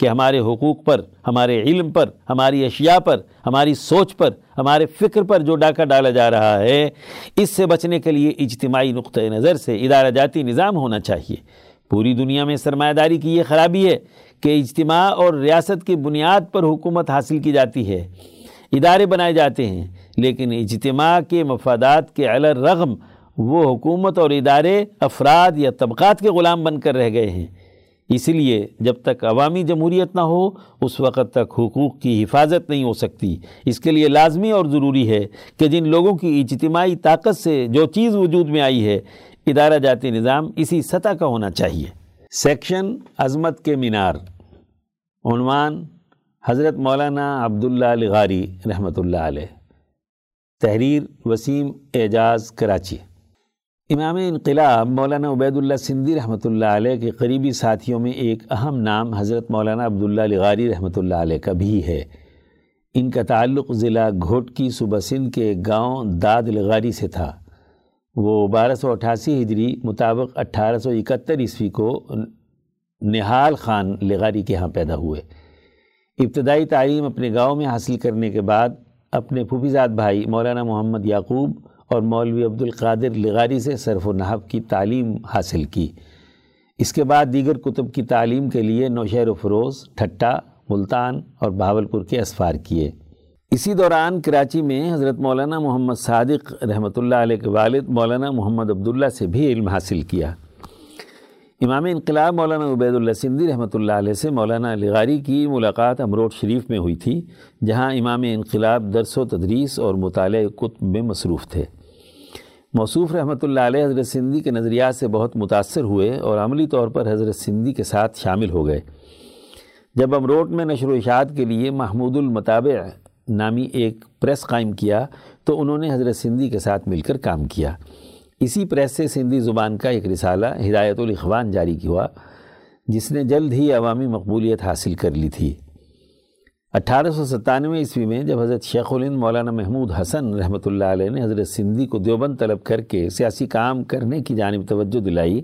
کہ ہمارے حقوق پر، ہمارے علم پر، ہماری اشیاء پر، ہماری سوچ پر، ہمارے فکر پر جو ڈاکہ ڈالا جا رہا ہے، اس سے بچنے کے لیے اجتماعی نقطۂ نظر سے ادارہ جاتی نظام ہونا چاہیے۔ پوری دنیا میں سرمایہ داری کی یہ خرابی ہے کہ اجتماع اور ریاست کی بنیاد پر حکومت حاصل کی جاتی ہے، ادارے بنائے جاتے ہیں، لیکن اجتماع کے مفادات کے رغم وہ حکومت اور ادارے، افراد یا طبقات کے غلام بن کر رہ گئے ہیں۔ اس لیے جب تک عوامی جمہوریت نہ ہو، اس وقت تک حقوق کی حفاظت نہیں ہو سکتی۔ اس کے لیے لازمی اور ضروری ہے کہ جن لوگوں کی اجتماعی طاقت سے جو چیز وجود میں آئی ہے، ادارہ جاتی نظام اسی سطح کا ہونا چاہیے۔ سیکشن عظمت کے مینار۔ عنوان حضرت مولانا عبداللہ الغاری رحمۃ اللہ علیہ۔ تحریر وسیم اعجاز کراچی۔ امام انقلاب مولانا عبید اللہ سندھی رحمۃ اللہ علیہ کے قریبی ساتھیوں میں ایک اہم نام حضرت مولانا عبداللہ لغاری رحمۃ اللہ علیہ کا بھی ہے۔ ان کا تعلق ضلع گھوٹ کی صوبہ سندھ کے گاؤں داد لغاری سے تھا۔ وہ بارہ سو اٹھاسی ہجری مطابق اٹھارہ سو اکہتر عیسوی کو نہال خان لغاری کے ہاں پیدا ہوئے۔ ابتدائی تعلیم اپنے گاؤں میں حاصل کرنے کے بعد اپنے پھوپھیزاد بھائی مولانا محمد یعقوب اور مولوی عبد القادر لغاری سے صرف و نحب کی تعلیم حاصل کی۔ اس کے بعد دیگر کتب کی تعلیم کے لیے نوشہر و فروز ٹھٹا ملتان اور بہاولپور کے اسفار کیے۔ اسی دوران کراچی میں حضرت مولانا محمد صادق رحمۃ اللہ علیہ کے والد مولانا محمد عبداللہ سے بھی علم حاصل کیا۔ امام انقلاب مولانا عبید اللہ سندھی رحمۃ اللہ علیہ سے مولانا لغاری کی ملاقات امروٹ شریف میں ہوئی تھی، جہاں امام انقلاب درس و تدریس اور مطالعہ کتب میں مصروف تھے۔ موصوف رحمۃ اللہ علیہ حضرت سندھی کے نظریات سے بہت متاثر ہوئے اور عملی طور پر حضرت سندھی کے ساتھ شامل ہو گئے۔ جب امروٹ میں نشر و اشاعت کے لیے محمود المطابع نامی ایک پریس قائم کیا، تو انہوں نے حضرت سندھی کے ساتھ مل کر کام کیا۔ اسی پریس سے سندھی زبان کا ایک رسالہ ہدایت الاخوان جاری ہوا، جس نے جلد ہی عوامی مقبولیت حاصل کر لی تھی۔ اٹھارہ سو ستانوے عیسوی میں جب حضرت شیخ الند مولانا محمود حسن رحمۃ اللہ علیہ نے حضرت سندھی کو دیوبند طلب کر کے سیاسی کام کرنے کی جانب توجہ دلائی،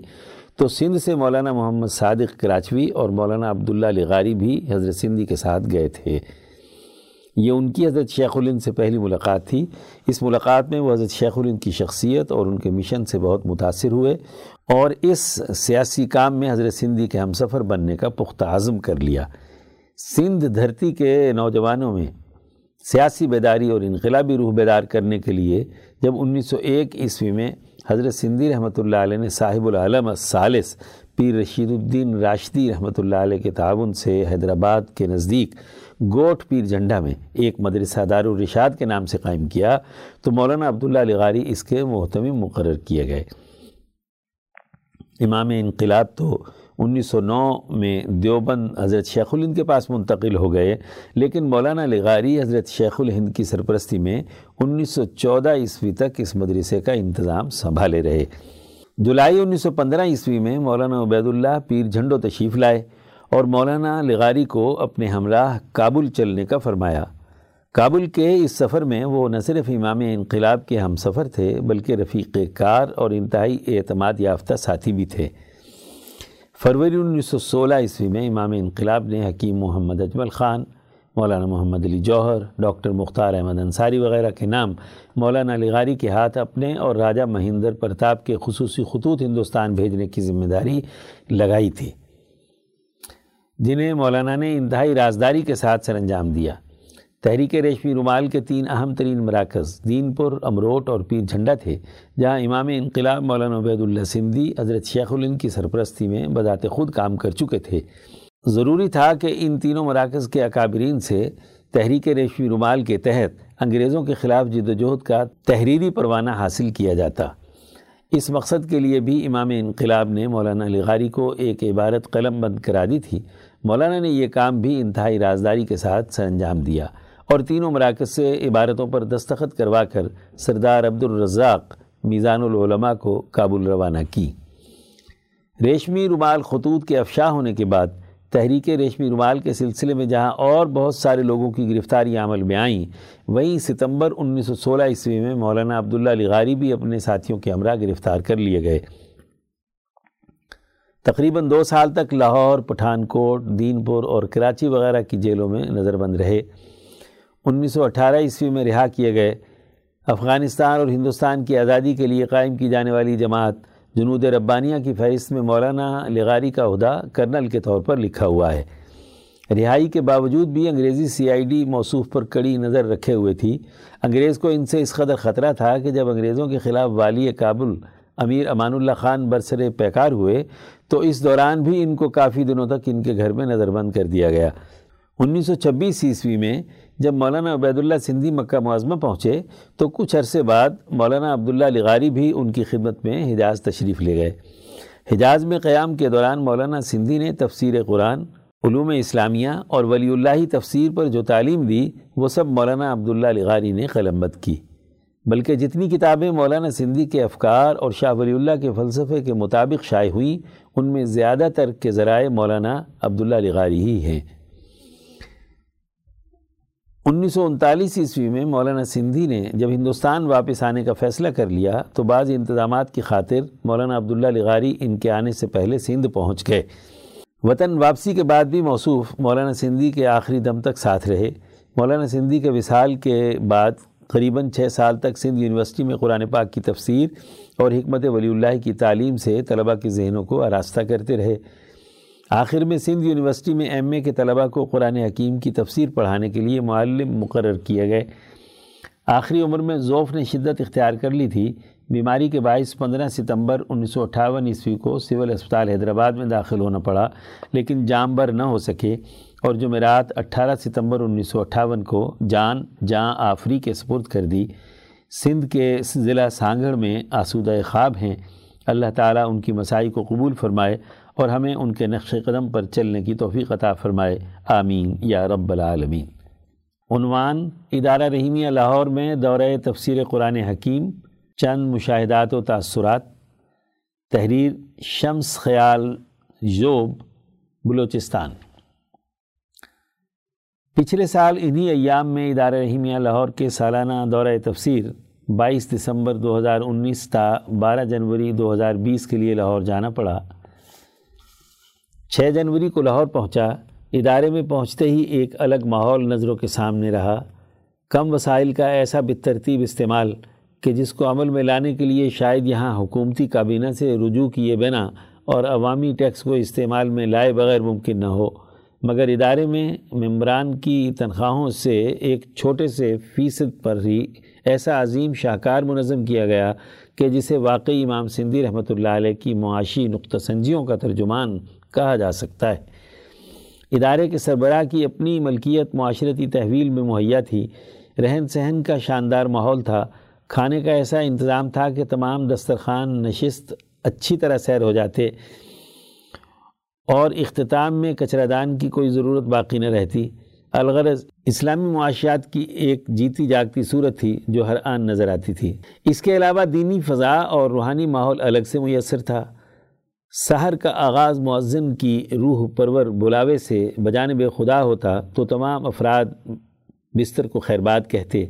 تو سندھ سے مولانا محمد صادق کراچوی اور مولانا عبداللہ لغاری بھی حضرت سندھی کے ساتھ گئے تھے۔ یہ ان کی حضرت شیخ الند سے پہلی ملاقات تھی۔ اس ملاقات میں وہ حضرت شیخ الند کی شخصیت اور ان کے مشن سے بہت متاثر ہوئے اور اس سیاسی کام میں حضرت سندھی کے ہم سفر بننے کا پختہ عزم کر لیا۔ سندھ دھرتی کے نوجوانوں میں سیاسی بیداری اور انقلابی روح بیدار کرنے کے لیے جب انیس سو ایک عیسوی میں حضرت سندھی رحمۃ اللہ علیہ نے صاحب العالم الثالث پیر رشید الدین راشدی رحمۃ اللہ علیہ کے تعاون سے حیدرآباد کے نزدیک گوٹ پیر جھنڈا میں ایک مدرسہ دار الرشاد کے نام سے قائم کیا، تو مولانا عبداللہ لغاری اس کے محتمم مقرر کیے گئے۔ امام انقلاب تو انیس سو نو میں دیوبند حضرت شیخ الہند کے پاس منتقل ہو گئے، لیکن مولانا لغاری حضرت شیخ الہند کی سرپرستی میں انیس سو چودہ عیسوی تک اس مدرسے کا انتظام سنبھالے رہے۔ جولائی انیس سو پندرہ عیسوی میں مولانا عبید اللہ پیر جھنڈو تشریف لائے۔ اور مولانا لغاری کو اپنے ہمراہ کابل چلنے کا فرمایا۔ کابل کے اس سفر میں وہ نہ صرف امام انقلاب کے ہم سفر تھے، بلکہ رفیق کار اور انتہائی اعتماد یافتہ ساتھی بھی تھے۔ فروری انیس سو سولہ عیسوی میں امام انقلاب نے حکیم محمد اجمل خان، مولانا محمد علی جوہر، ڈاکٹر مختار احمد انصاری وغیرہ کے نام مولانا لغاری کے ہاتھ اپنے اور راجہ مہندر پرتاپ کے خصوصی خطوط ہندوستان بھیجنے کی ذمہ داری لگائی تھی۔ جنہیں مولانا نے انتہائی رازداری کے ساتھ سر انجام دیا۔ تحریک ریشمی رومال کے تین اہم ترین مراکز دین پور امروٹ اور پیر جھنڈا تھے، جہاں امام انقلاب مولانا عبید اللہ سندھی، حضرت شیخ الن کی سرپرستی میں بذات خود کام کر چکے تھے۔ ضروری تھا کہ ان تینوں مراکز کے اکابرین سے تحریک ریشمی رومال کے تحت انگریزوں کے خلاف جد و جہد کا تحریری پروانہ حاصل کیا جاتا۔ اس مقصد کے لیے بھی امام انقلاب نے مولانا لغاری کو ایک عبارت قلم بند کرا دی تھی۔ مولانا نے یہ کام بھی انتہائی رازداری کے ساتھ سر انجام دیا اور تینوں مراکز سے عبارتوں پر دستخط کروا کر سردار عبد الرزاق میزان العلماء کو کابل روانہ کی۔ ریشمی رومال خطوط کے افشا ہونے کے بعد تحریک ریشمی رومال کے سلسلے میں جہاں اور بہت سارے لوگوں کی گرفتاری عمل میں آئیں، وہیں ستمبر انیس سو سولہ عیسوی میں مولانا عبداللہ لغاری بھی اپنے ساتھیوں کے ہمراہ گرفتار کر لیے گئے۔ تقریباً دو سال تک لاہور پٹھان کوٹ دین پور اور کراچی وغیرہ کی جیلوں میں نظر بند رہے۔ انیس سو اٹھارہ عیسوی میں رہا کیے گئے۔ افغانستان اور ہندوستان کی آزادی کے لیے قائم کی جانے والی جماعت جنود ربانیہ کی فہرست میں مولانا لغاری کا عہدہ کرنل کے طور پر لکھا ہوا ہے۔ رہائی کے باوجود بھی انگریزی سی آئی ڈی موصوف پر کڑی نظر رکھے ہوئے تھی۔ انگریز کو ان سے اس قدر خطرہ تھا کہ جب انگریزوں کے خلاف والی کابل امیر امان اللہ خان برسر پیکار ہوئے تو اس دوران بھی ان کو کافی دنوں تک ان کے گھر میں نظر بند کر دیا گیا۔ انیس سو چھبیس عیسوی میں جب مولانا عبید اللہ سندھی مکہ معظمہ پہنچے تو کچھ عرصے بعد مولانا عبداللہ لغاری بھی ان کی خدمت میں حجاز تشریف لے گئے۔ حجاز میں قیام کے دوران مولانا سندھی نے تفسیر قرآن، علوم اسلامیہ اور ولی اللہ تفسیر پر جو تعلیم دی وہ سب مولانا عبداللہ لغاری نے قلمبت کی۔ بلکہ جتنی کتابیں مولانا سندھی کے افکار اور شاہ ولی اللہ کے فلسفے کے مطابق شائع ہوئیں ان میں زیادہ تر کے ذرائع مولانا عبداللہ لغاری ہی ہیں۔ انیس سو انتالیس عیسوی میں مولانا سندھی نے جب ہندوستان واپس آنے کا فیصلہ کر لیا، تو بعض انتظامات کی خاطر مولانا عبداللہ لغاری ان کے آنے سے پہلے سندھ پہنچ گئے۔ وطن واپسی کے بعد بھی موصوف مولانا سندھی کے آخری دم تک ساتھ رہے۔ مولانا سندھی کے وصال کے بعد قریباً چھ سال تک سندھ یونیورسٹی میں قرآن پاک کی تفسیر اور حکمت ولی اللہ کی تعلیم سے طلبہ کے ذہنوں کو آراستہ کرتے رہے۔ آخر میں سندھ یونیورسٹی میں ایم اے کے طلبہ کو قرآن حکیم کی تفسیر پڑھانے کے لیے معلم مقرر کیے گئے۔ آخری عمر میں ذوف نے شدت اختیار کر لی تھی۔ بیماری کے باعث پندرہ ستمبر انیس سو اٹھاون عیسوی کو سول اسپتال حیدرآباد میں داخل ہونا پڑا، لیکن جام بر نہ ہو سکے اور جمعرات اٹھارہ ستمبر انیس سو اٹھاون کو جان جاں آفری کے سپرد کر دی۔ سندھ کے ضلع سانگھڑ میں آسودہ خواب ہیں۔ اللہ تعالیٰ ان کی مسائی کو قبول فرمائے اور ہمیں ان کے نقش قدم پر چلنے کی توفیق عطا فرمائے۔ آمین۔ یا رب العالمین۔ عنوان ادارہ رحیمیہ لاہور میں دورہ تفسیر قرآن حکیم۔ چند مشاہدات و تاثرات، تحریر شمس خیال یوب بلوچستان۔ پچھلے سال انہی ایام میں ادارہ رحیمیہ لاہور کے سالانہ دورہ تفسیر بائیس دسمبر دو ہزار انیس تا بارہ جنوری دو ہزار بیس کے لیے لاہور جانا پڑا۔ چھ جنوری کو لاہور پہنچا، ادارے میں پہنچتے ہی ایک الگ ماحول نظروں کے سامنے رہا۔ کم وسائل کا ایسا بترتیب استعمال کہ جس کو عمل میں لانے کے لیے شاید یہاں حکومتی کابینہ سے رجوع کیے بنا اور عوامی ٹیکس کو استعمال میں لائے بغیر ممکن نہ ہو۔ مگر ادارے میں ممبران کی تنخواہوں سے ایک چھوٹے سے فیصد پر ہی ایسا عظیم شاہکار منظم کیا گیا کہ جسے واقعی امام سندھی رحمۃ اللہ علیہ کی معاشی نقطہ سنجیوں کا ترجمان کہا جا سکتا ہے۔ ادارے کے سربراہ کی اپنی ملکیت معاشرتی تحویل میں مہیا تھی۔ رہن سہن کا شاندار ماحول تھا۔ کھانے کا ایسا انتظام تھا کہ تمام دسترخوان نشست اچھی طرح سیر ہو جاتے اور اختتام میں کچرہ دان کی کوئی ضرورت باقی نہ رہتی۔ الغرض اسلامی معاشیات کی ایک جیتی جاگتی صورت تھی جو ہر آن نظر آتی تھی۔ اس کے علاوہ دینی فضا اور روحانی ماحول الگ سے میسر تھا۔ سحر کا آغاز معزن کی روح پرور بلاوے سے بجانب خدا ہوتا تو تمام افراد بستر کو خیرباد کہتے۔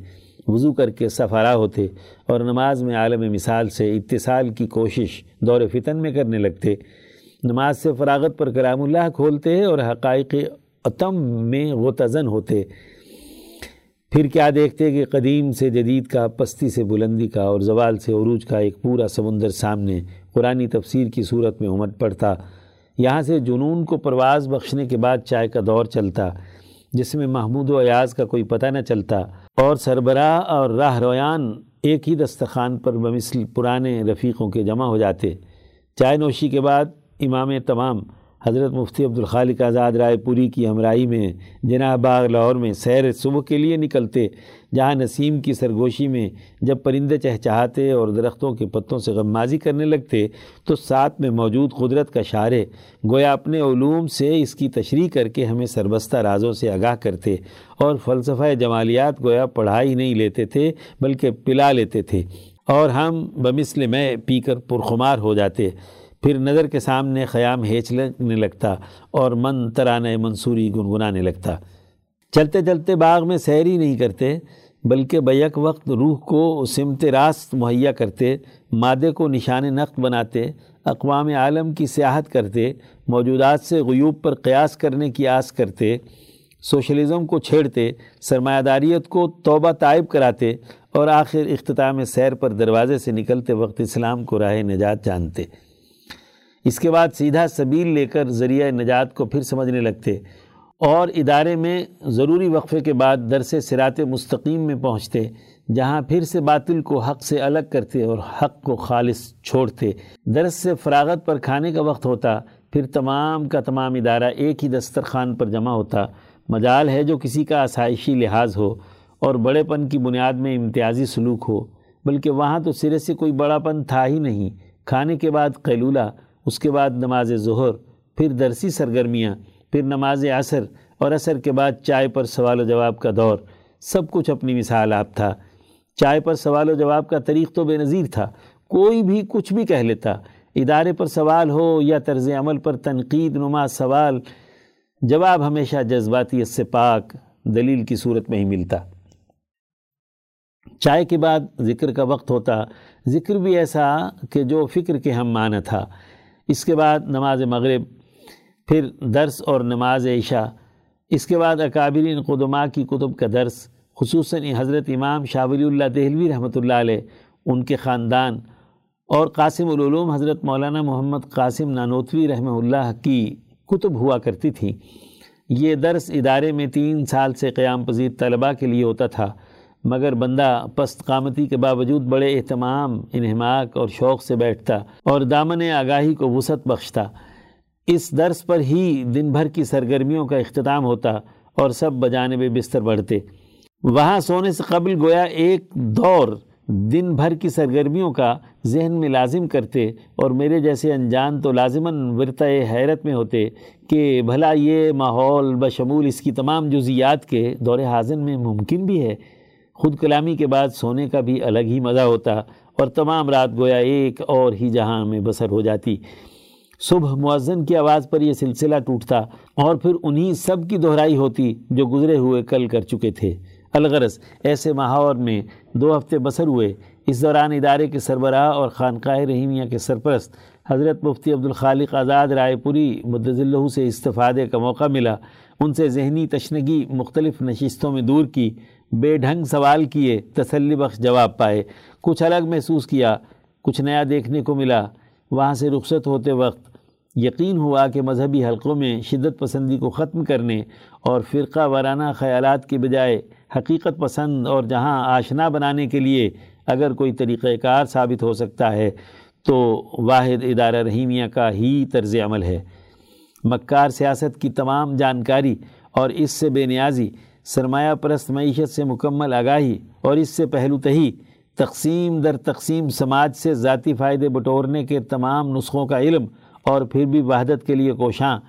وضو کر کے سفارہ ہوتے اور نماز میں عالم مثال سے اتصال کی کوشش دور فتن میں کرنے لگتے۔ نماز سے فراغت پر کرام اللہ کھولتے اور حقائق عتم میں غتزن ہوتے۔ پھر کیا دیکھتے کہ قدیم سے جدید کا، پستی سے بلندی کا اور زوال سے عروج کا ایک پورا سمندر سامنے قرآن تفسیر کی صورت میں امٹ پڑتا۔ یہاں سے جنون کو پرواز بخشنے کے بعد چائے کا دور چلتا، جس میں محمود و ایاز کا کوئی پتہ نہ چلتا۔ اور سربراہ اور راہ رویان ایک ہی دستخان پر بمثل پرانے رفیقوں کے جمع ہو جاتے۔ چائے نوشی کے بعد امام تمام حضرت مفتی عبدالخالق آزاد رائے پوری کی ہمراہی میں جناح باغ لاہور میں سیر صبح کے لیے نکلتے، جہاں نسیم کی سرگوشی میں جب پرندے چہچہاتے اور درختوں کے پتوں سے غمازی کرنے لگتے، تو ساتھ میں موجود قدرت کا شارے گویا اپنے علوم سے اس کی تشریح کر کے ہمیں سربستہ رازوں سے آگاہ کرتے اور فلسفہ جمالیات گویا پڑھائی نہیں لیتے تھے، بلکہ پلا لیتے تھے۔ اور ہم بمثل میں پی کر پرخمار ہو جاتے۔ پھر نظر کے سامنے خیام ہیچ لگنے لگتا اور من ترانے منصوری گنگنانے لگتا۔ چلتے چلتے باغ میں سیر ہی نہیں کرتے، بلکہ بیک وقت روح کو سمت راست مہیا کرتے، مادے کو نشان نقد بناتے، اقوام عالم کی سیاحت کرتے، موجودات سے غیوب پر قیاس کرنے کی آس کرتے، سوشلزم کو چھیڑتے، سرمایہ داریت کو توبہ طائب کراتے اور آخر اختتام سیر پر دروازے سے نکلتے وقت اسلام کو راہ نجات جانتے۔ اس کے بعد سیدھا سبیل لے کر ذریعہ نجات کو پھر سمجھنے لگتے اور ادارے میں ضروری وقفے کے بعد درس سرات مستقیم میں پہنچتے، جہاں پھر سے باطل کو حق سے الگ کرتے اور حق کو خالص چھوڑتے۔ درس سے فراغت پر کھانے کا وقت ہوتا، پھر تمام کا تمام ادارہ ایک ہی دسترخوان پر جمع ہوتا۔ مجال ہے جو کسی کا آسائشی لحاظ ہو اور بڑے پن کی بنیاد میں امتیازی سلوک ہو، بلکہ وہاں تو سرے سے کوئی بڑا پن تھا ہی نہیں۔ کھانے کے بعد قیلولہ اس کے بعد نماز ظہر، پھر درسی سرگرمیاں، پھر نماز عصر اور عصر کے بعد چائے پر سوال و جواب کا دور۔ سب کچھ اپنی مثال آپ تھا۔ چائے پر سوال و جواب کا طریق تو بے نظیر تھا۔ کوئی بھی کچھ بھی کہہ لیتا۔ ادارے پر سوال ہو یا طرز عمل پر تنقید نما سوال، جواب ہمیشہ جذباتی اس سے پاک، دلیل کی صورت میں ہی ملتا۔ چائے کے بعد ذکر کا وقت ہوتا۔ ذکر بھی ایسا کہ جو فکر کے ہم معنی تھا۔ اس کے بعد نماز مغرب، پھر درس اور نماز عشاء۔ اس کے بعد اکابرین قدماء کی کتب کا درس، خصوصاً حضرت امام شاہ ولی اللہ دہلوی رحمۃ اللہ علیہ، ان کے خاندان اور قاسم العلوم حضرت مولانا محمد قاسم نانوتوی رحمہ اللہ کی کتب ہوا کرتی تھی۔ یہ درس ادارے میں تین سال سے قیام پذیر طلباء کے لیے ہوتا تھا۔ مگر بندہ پست قامتی کے باوجود بڑے اہتمام، انہماک اور شوق سے بیٹھتا اور دامن آگاہی کو وسعت بخشتا۔ اس درس پر ہی دن بھر کی سرگرمیوں کا اختتام ہوتا اور سب بجانب بستر بڑھتے۔ وہاں سونے سے قبل گویا ایک دور دن بھر کی سرگرمیوں کا ذہن میں لازم کرتے اور میرے جیسے انجان تو لازماً ورتع حیرت میں ہوتے کہ بھلا یہ ماحول بشمول اس کی تمام جزیات کے دور حاضر میں ممکن بھی ہے۔ خود کلامی کے بعد سونے کا بھی الگ ہی مزہ ہوتا اور تمام رات گویا ایک اور ہی جہاں میں بسر ہو جاتی۔ صبح معزن کی آواز پر یہ سلسلہ ٹوٹتا اور پھر انہی سب کی دہرائی ہوتی جو گزرے ہوئے کل کر چکے تھے۔ الغرض، ایسے ماحول میں دو ہفتے بسر ہوئے۔ اس دوران ادارے کے سربراہ اور خانقاہ رحیمیہ کے سرپرست حضرت مفتی عبدالخالق آزاد رائے پوری مدض اللہ سے استفادے کا موقع ملا۔ ان سے ذہنی تشنگی مختلف نشستوں میں دور کی۔ بے ڈھنگ سوال کیے، تسلی بخش جواب پائے۔ کچھ الگ محسوس کیا، کچھ نیا دیکھنے کو ملا۔ وہاں سے رخصت ہوتے وقت یقین ہوا کہ مذہبی حلقوں میں شدت پسندی کو ختم کرنے اور فرقہ وارانہ خیالات کے بجائے حقیقت پسند اور جہاں آشنا بنانے کے لیے اگر کوئی طریقہ کار ثابت ہو سکتا ہے، تو واحد ادارہ رحیمیہ کا ہی طرز عمل ہے۔ مکار سیاست کی تمام جانکاری اور اس سے بے نیازی سرمایہ پرست معیشت سے مکمل آگاہی اور اس سے پہلو تہی تقسیم در تقسیم سماج سے ذاتی فائدے بٹورنے کے تمام نسخوں کا علم اور پھر بھی وحدت کے لیے کوشاں۔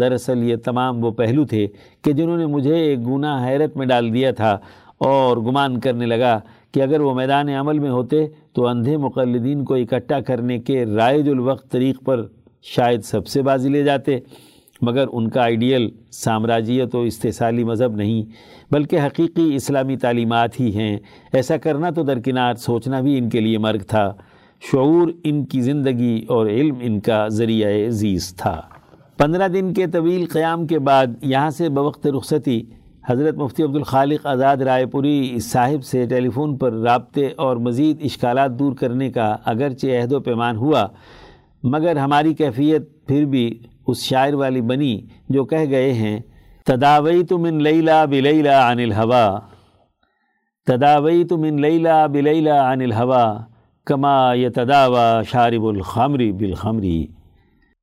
دراصل یہ تمام وہ پہلو تھے کہ جنہوں نے مجھے ایک گناہ حیرت میں ڈال دیا تھا اور گمان کرنے لگا کہ اگر وہ میدان عمل میں ہوتے تو اندھے مقلدین کو اکٹھا کرنے کے رائج الوقت طریق پر شاید سب سے بازی لے جاتے۔ مگر ان کا آئیڈیل سامراجیت و استحصالی مذہب نہیں، بلکہ حقیقی اسلامی تعلیمات ہی ہیں۔ ایسا کرنا تو درکنار، سوچنا بھی ان کے لیے مرگ تھا۔ شعور ان کی زندگی اور علم ان کا ذریعہ عزیز تھا۔ پندرہ دن کے طویل قیام کے بعد یہاں سے بوقت رخصتی حضرت مفتی عبدالخالق آزاد رائے پوری صاحب سے ٹیلی فون پر رابطے اور مزید اشکالات دور کرنے کا اگرچہ عہد و پیمان ہوا، مگر ہماری کیفیت پھر بھی اس شاعر والی بنی جو کہہ گئے ہیں تداوئی تو من لیلا بلیلا عن الہوا تداوئی تو من لیلا بلیلا عن الہوا، کما یتداوا شارب الخمری بالخمری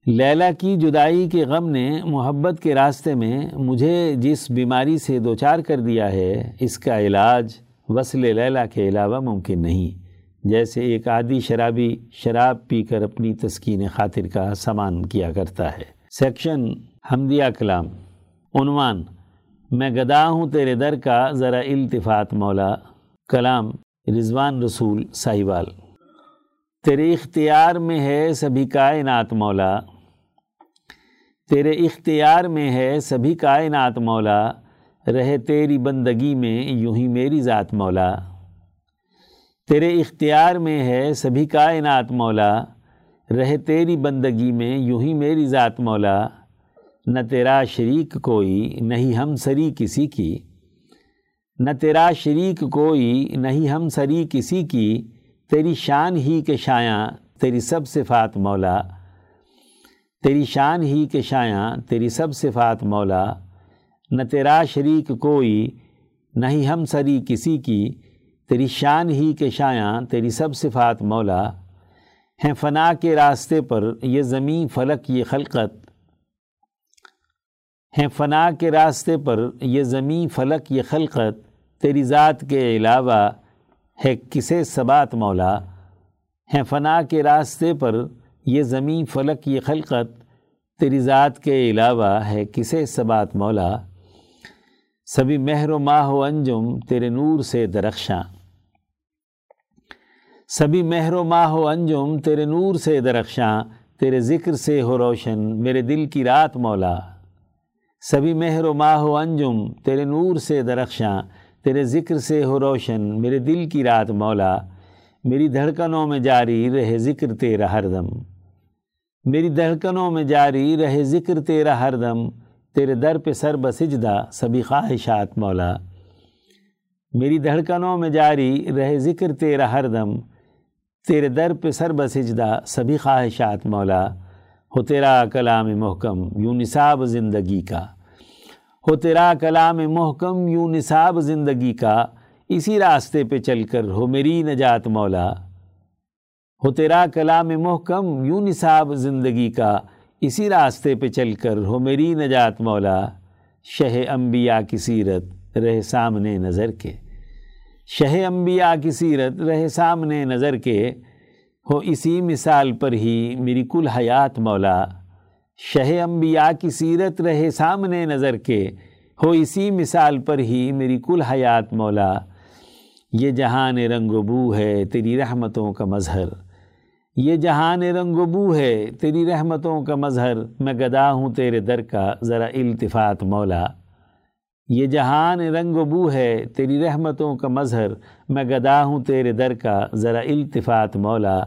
لیلا کی جدائی کے غم نے محبت کے راستے میں مجھے جس بیماری سے دوچار کر دیا ہے، اس کا علاج وصل لیلا کے علاوہ ممکن نہیں۔ جیسے ایک عادی شرابی شراب پی کر اپنی تسکین خاطر کا سامان کیا کرتا ہے۔ سیکشن، حمدیہ کلام۔ عنوان، میں گدا ہوں تیرے در کا، ذرا التفات مولا۔ کلام، رضوان رسول ساہیوال۔ تیرے اختیار میں ہے سبھی کائنات مولا۔ تیرے اختیار میں ہے سبھی کائنات مولا۔ رہے تیری بندگی میں یوں ہی میری ذات مولا۔ تیرے اختیار میں ہے سبھی کائنات مولا رہے تیری بندگی میں یوں ہی میری ذات مولا۔ نہ تیرا شریک کوئی نہیں ہم سری کسی کی۔ نہ تیرا شریک کوئی نہیں ہم سری کسی کی۔ تیری شان ہی کے شایاں، تیری سب صفات مولا۔ تیری شان ہی کے شایاں، تیری سب صفات مولا۔ نہ تیرا شریک کوئی نہیں ہم سری کسی کی۔ تیری شان ہی کے شایاں تیری سب صفات مولا ہیں، فنا کے راستے پر یہ زمین فلک، یہ خلقت ہیں، فنا کے راستے پر یہ زمین فلک، یہ خلقت تیری ذات کے علاوہ ہے کسے ثبات مولا ہیں، فنا کے راستے پر یہ زمین فلک، یہ خلقت تیری ذات کے علاوہ ہے کسے ثبات مولا سبھی مہر و ماہ و انجم تیرے نور سے درخشاں۔ سبھی مہر و ماہ و انجم تیرے نور سے درخشاں، تیرے ذکر سے ہو روشن، میرے دل کی رات مولا۔ سبھی مہر و ماہ و انجم تیرے نور سے درخشاں، تیرے ذکر سے ہو روشن، میرے دل کی رات مولا۔ میری دھڑکنوں میں جاری رہے ذکر تیرا ہر دم۔ میری دھڑکنوں میں جاری رہے ذکر تیرا ہر دم۔ تیرے در پہ سر بسجدہ سبھی خواہشات مولا۔ میری دھڑکنوں میں جاری رہے ذکر تیرا ہر دم۔ تیرے در پہ سر بسجدہ سبھی خواہشات مولا، ہو تیرا کلام محکم یوں نصاب زندگی کا۔ ہو تیرا کلام محکم یوں نصاب زندگی کا۔ اسی راستے پہ چل کر ہو میری نجات مولا۔ ہو تیرا کلام محکم یوں نصاب زندگی کا۔ اسی راستے پہ چل کر ہو میری نجات مولا۔ شہ انبیاء کی سیرت رہے سامنے نظر کے۔ شہ انبیاء کی سیرت رہے سامنے نظر کے، ہو اسی مثال پر ہی میری کل حیات مولا۔ شہ انبیاء کی سیرت رہے سامنے نظر کے، ہو اسی مثال پر ہی میری کل حیات مولا۔ یہ جہان رنگ و بو ہے تیری رحمتوں کا مظہر۔ یہ جہان رنگ و بو ہے تیری رحمتوں کا مظہر۔ میں گدا ہوں تیرے در کا، ذرا التفات مولا۔ یہ جہان رنگ و بو ہے تیری رحمتوں کا مظہر، میں گدا ہوں تیرے در کا، ذرا التفات مولا،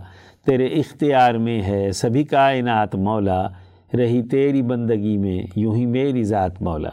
تیرے اختیار میں ہے سبھی کائنات مولا، رہی تیری بندگی میں، یوں ہی میری ذات مولا۔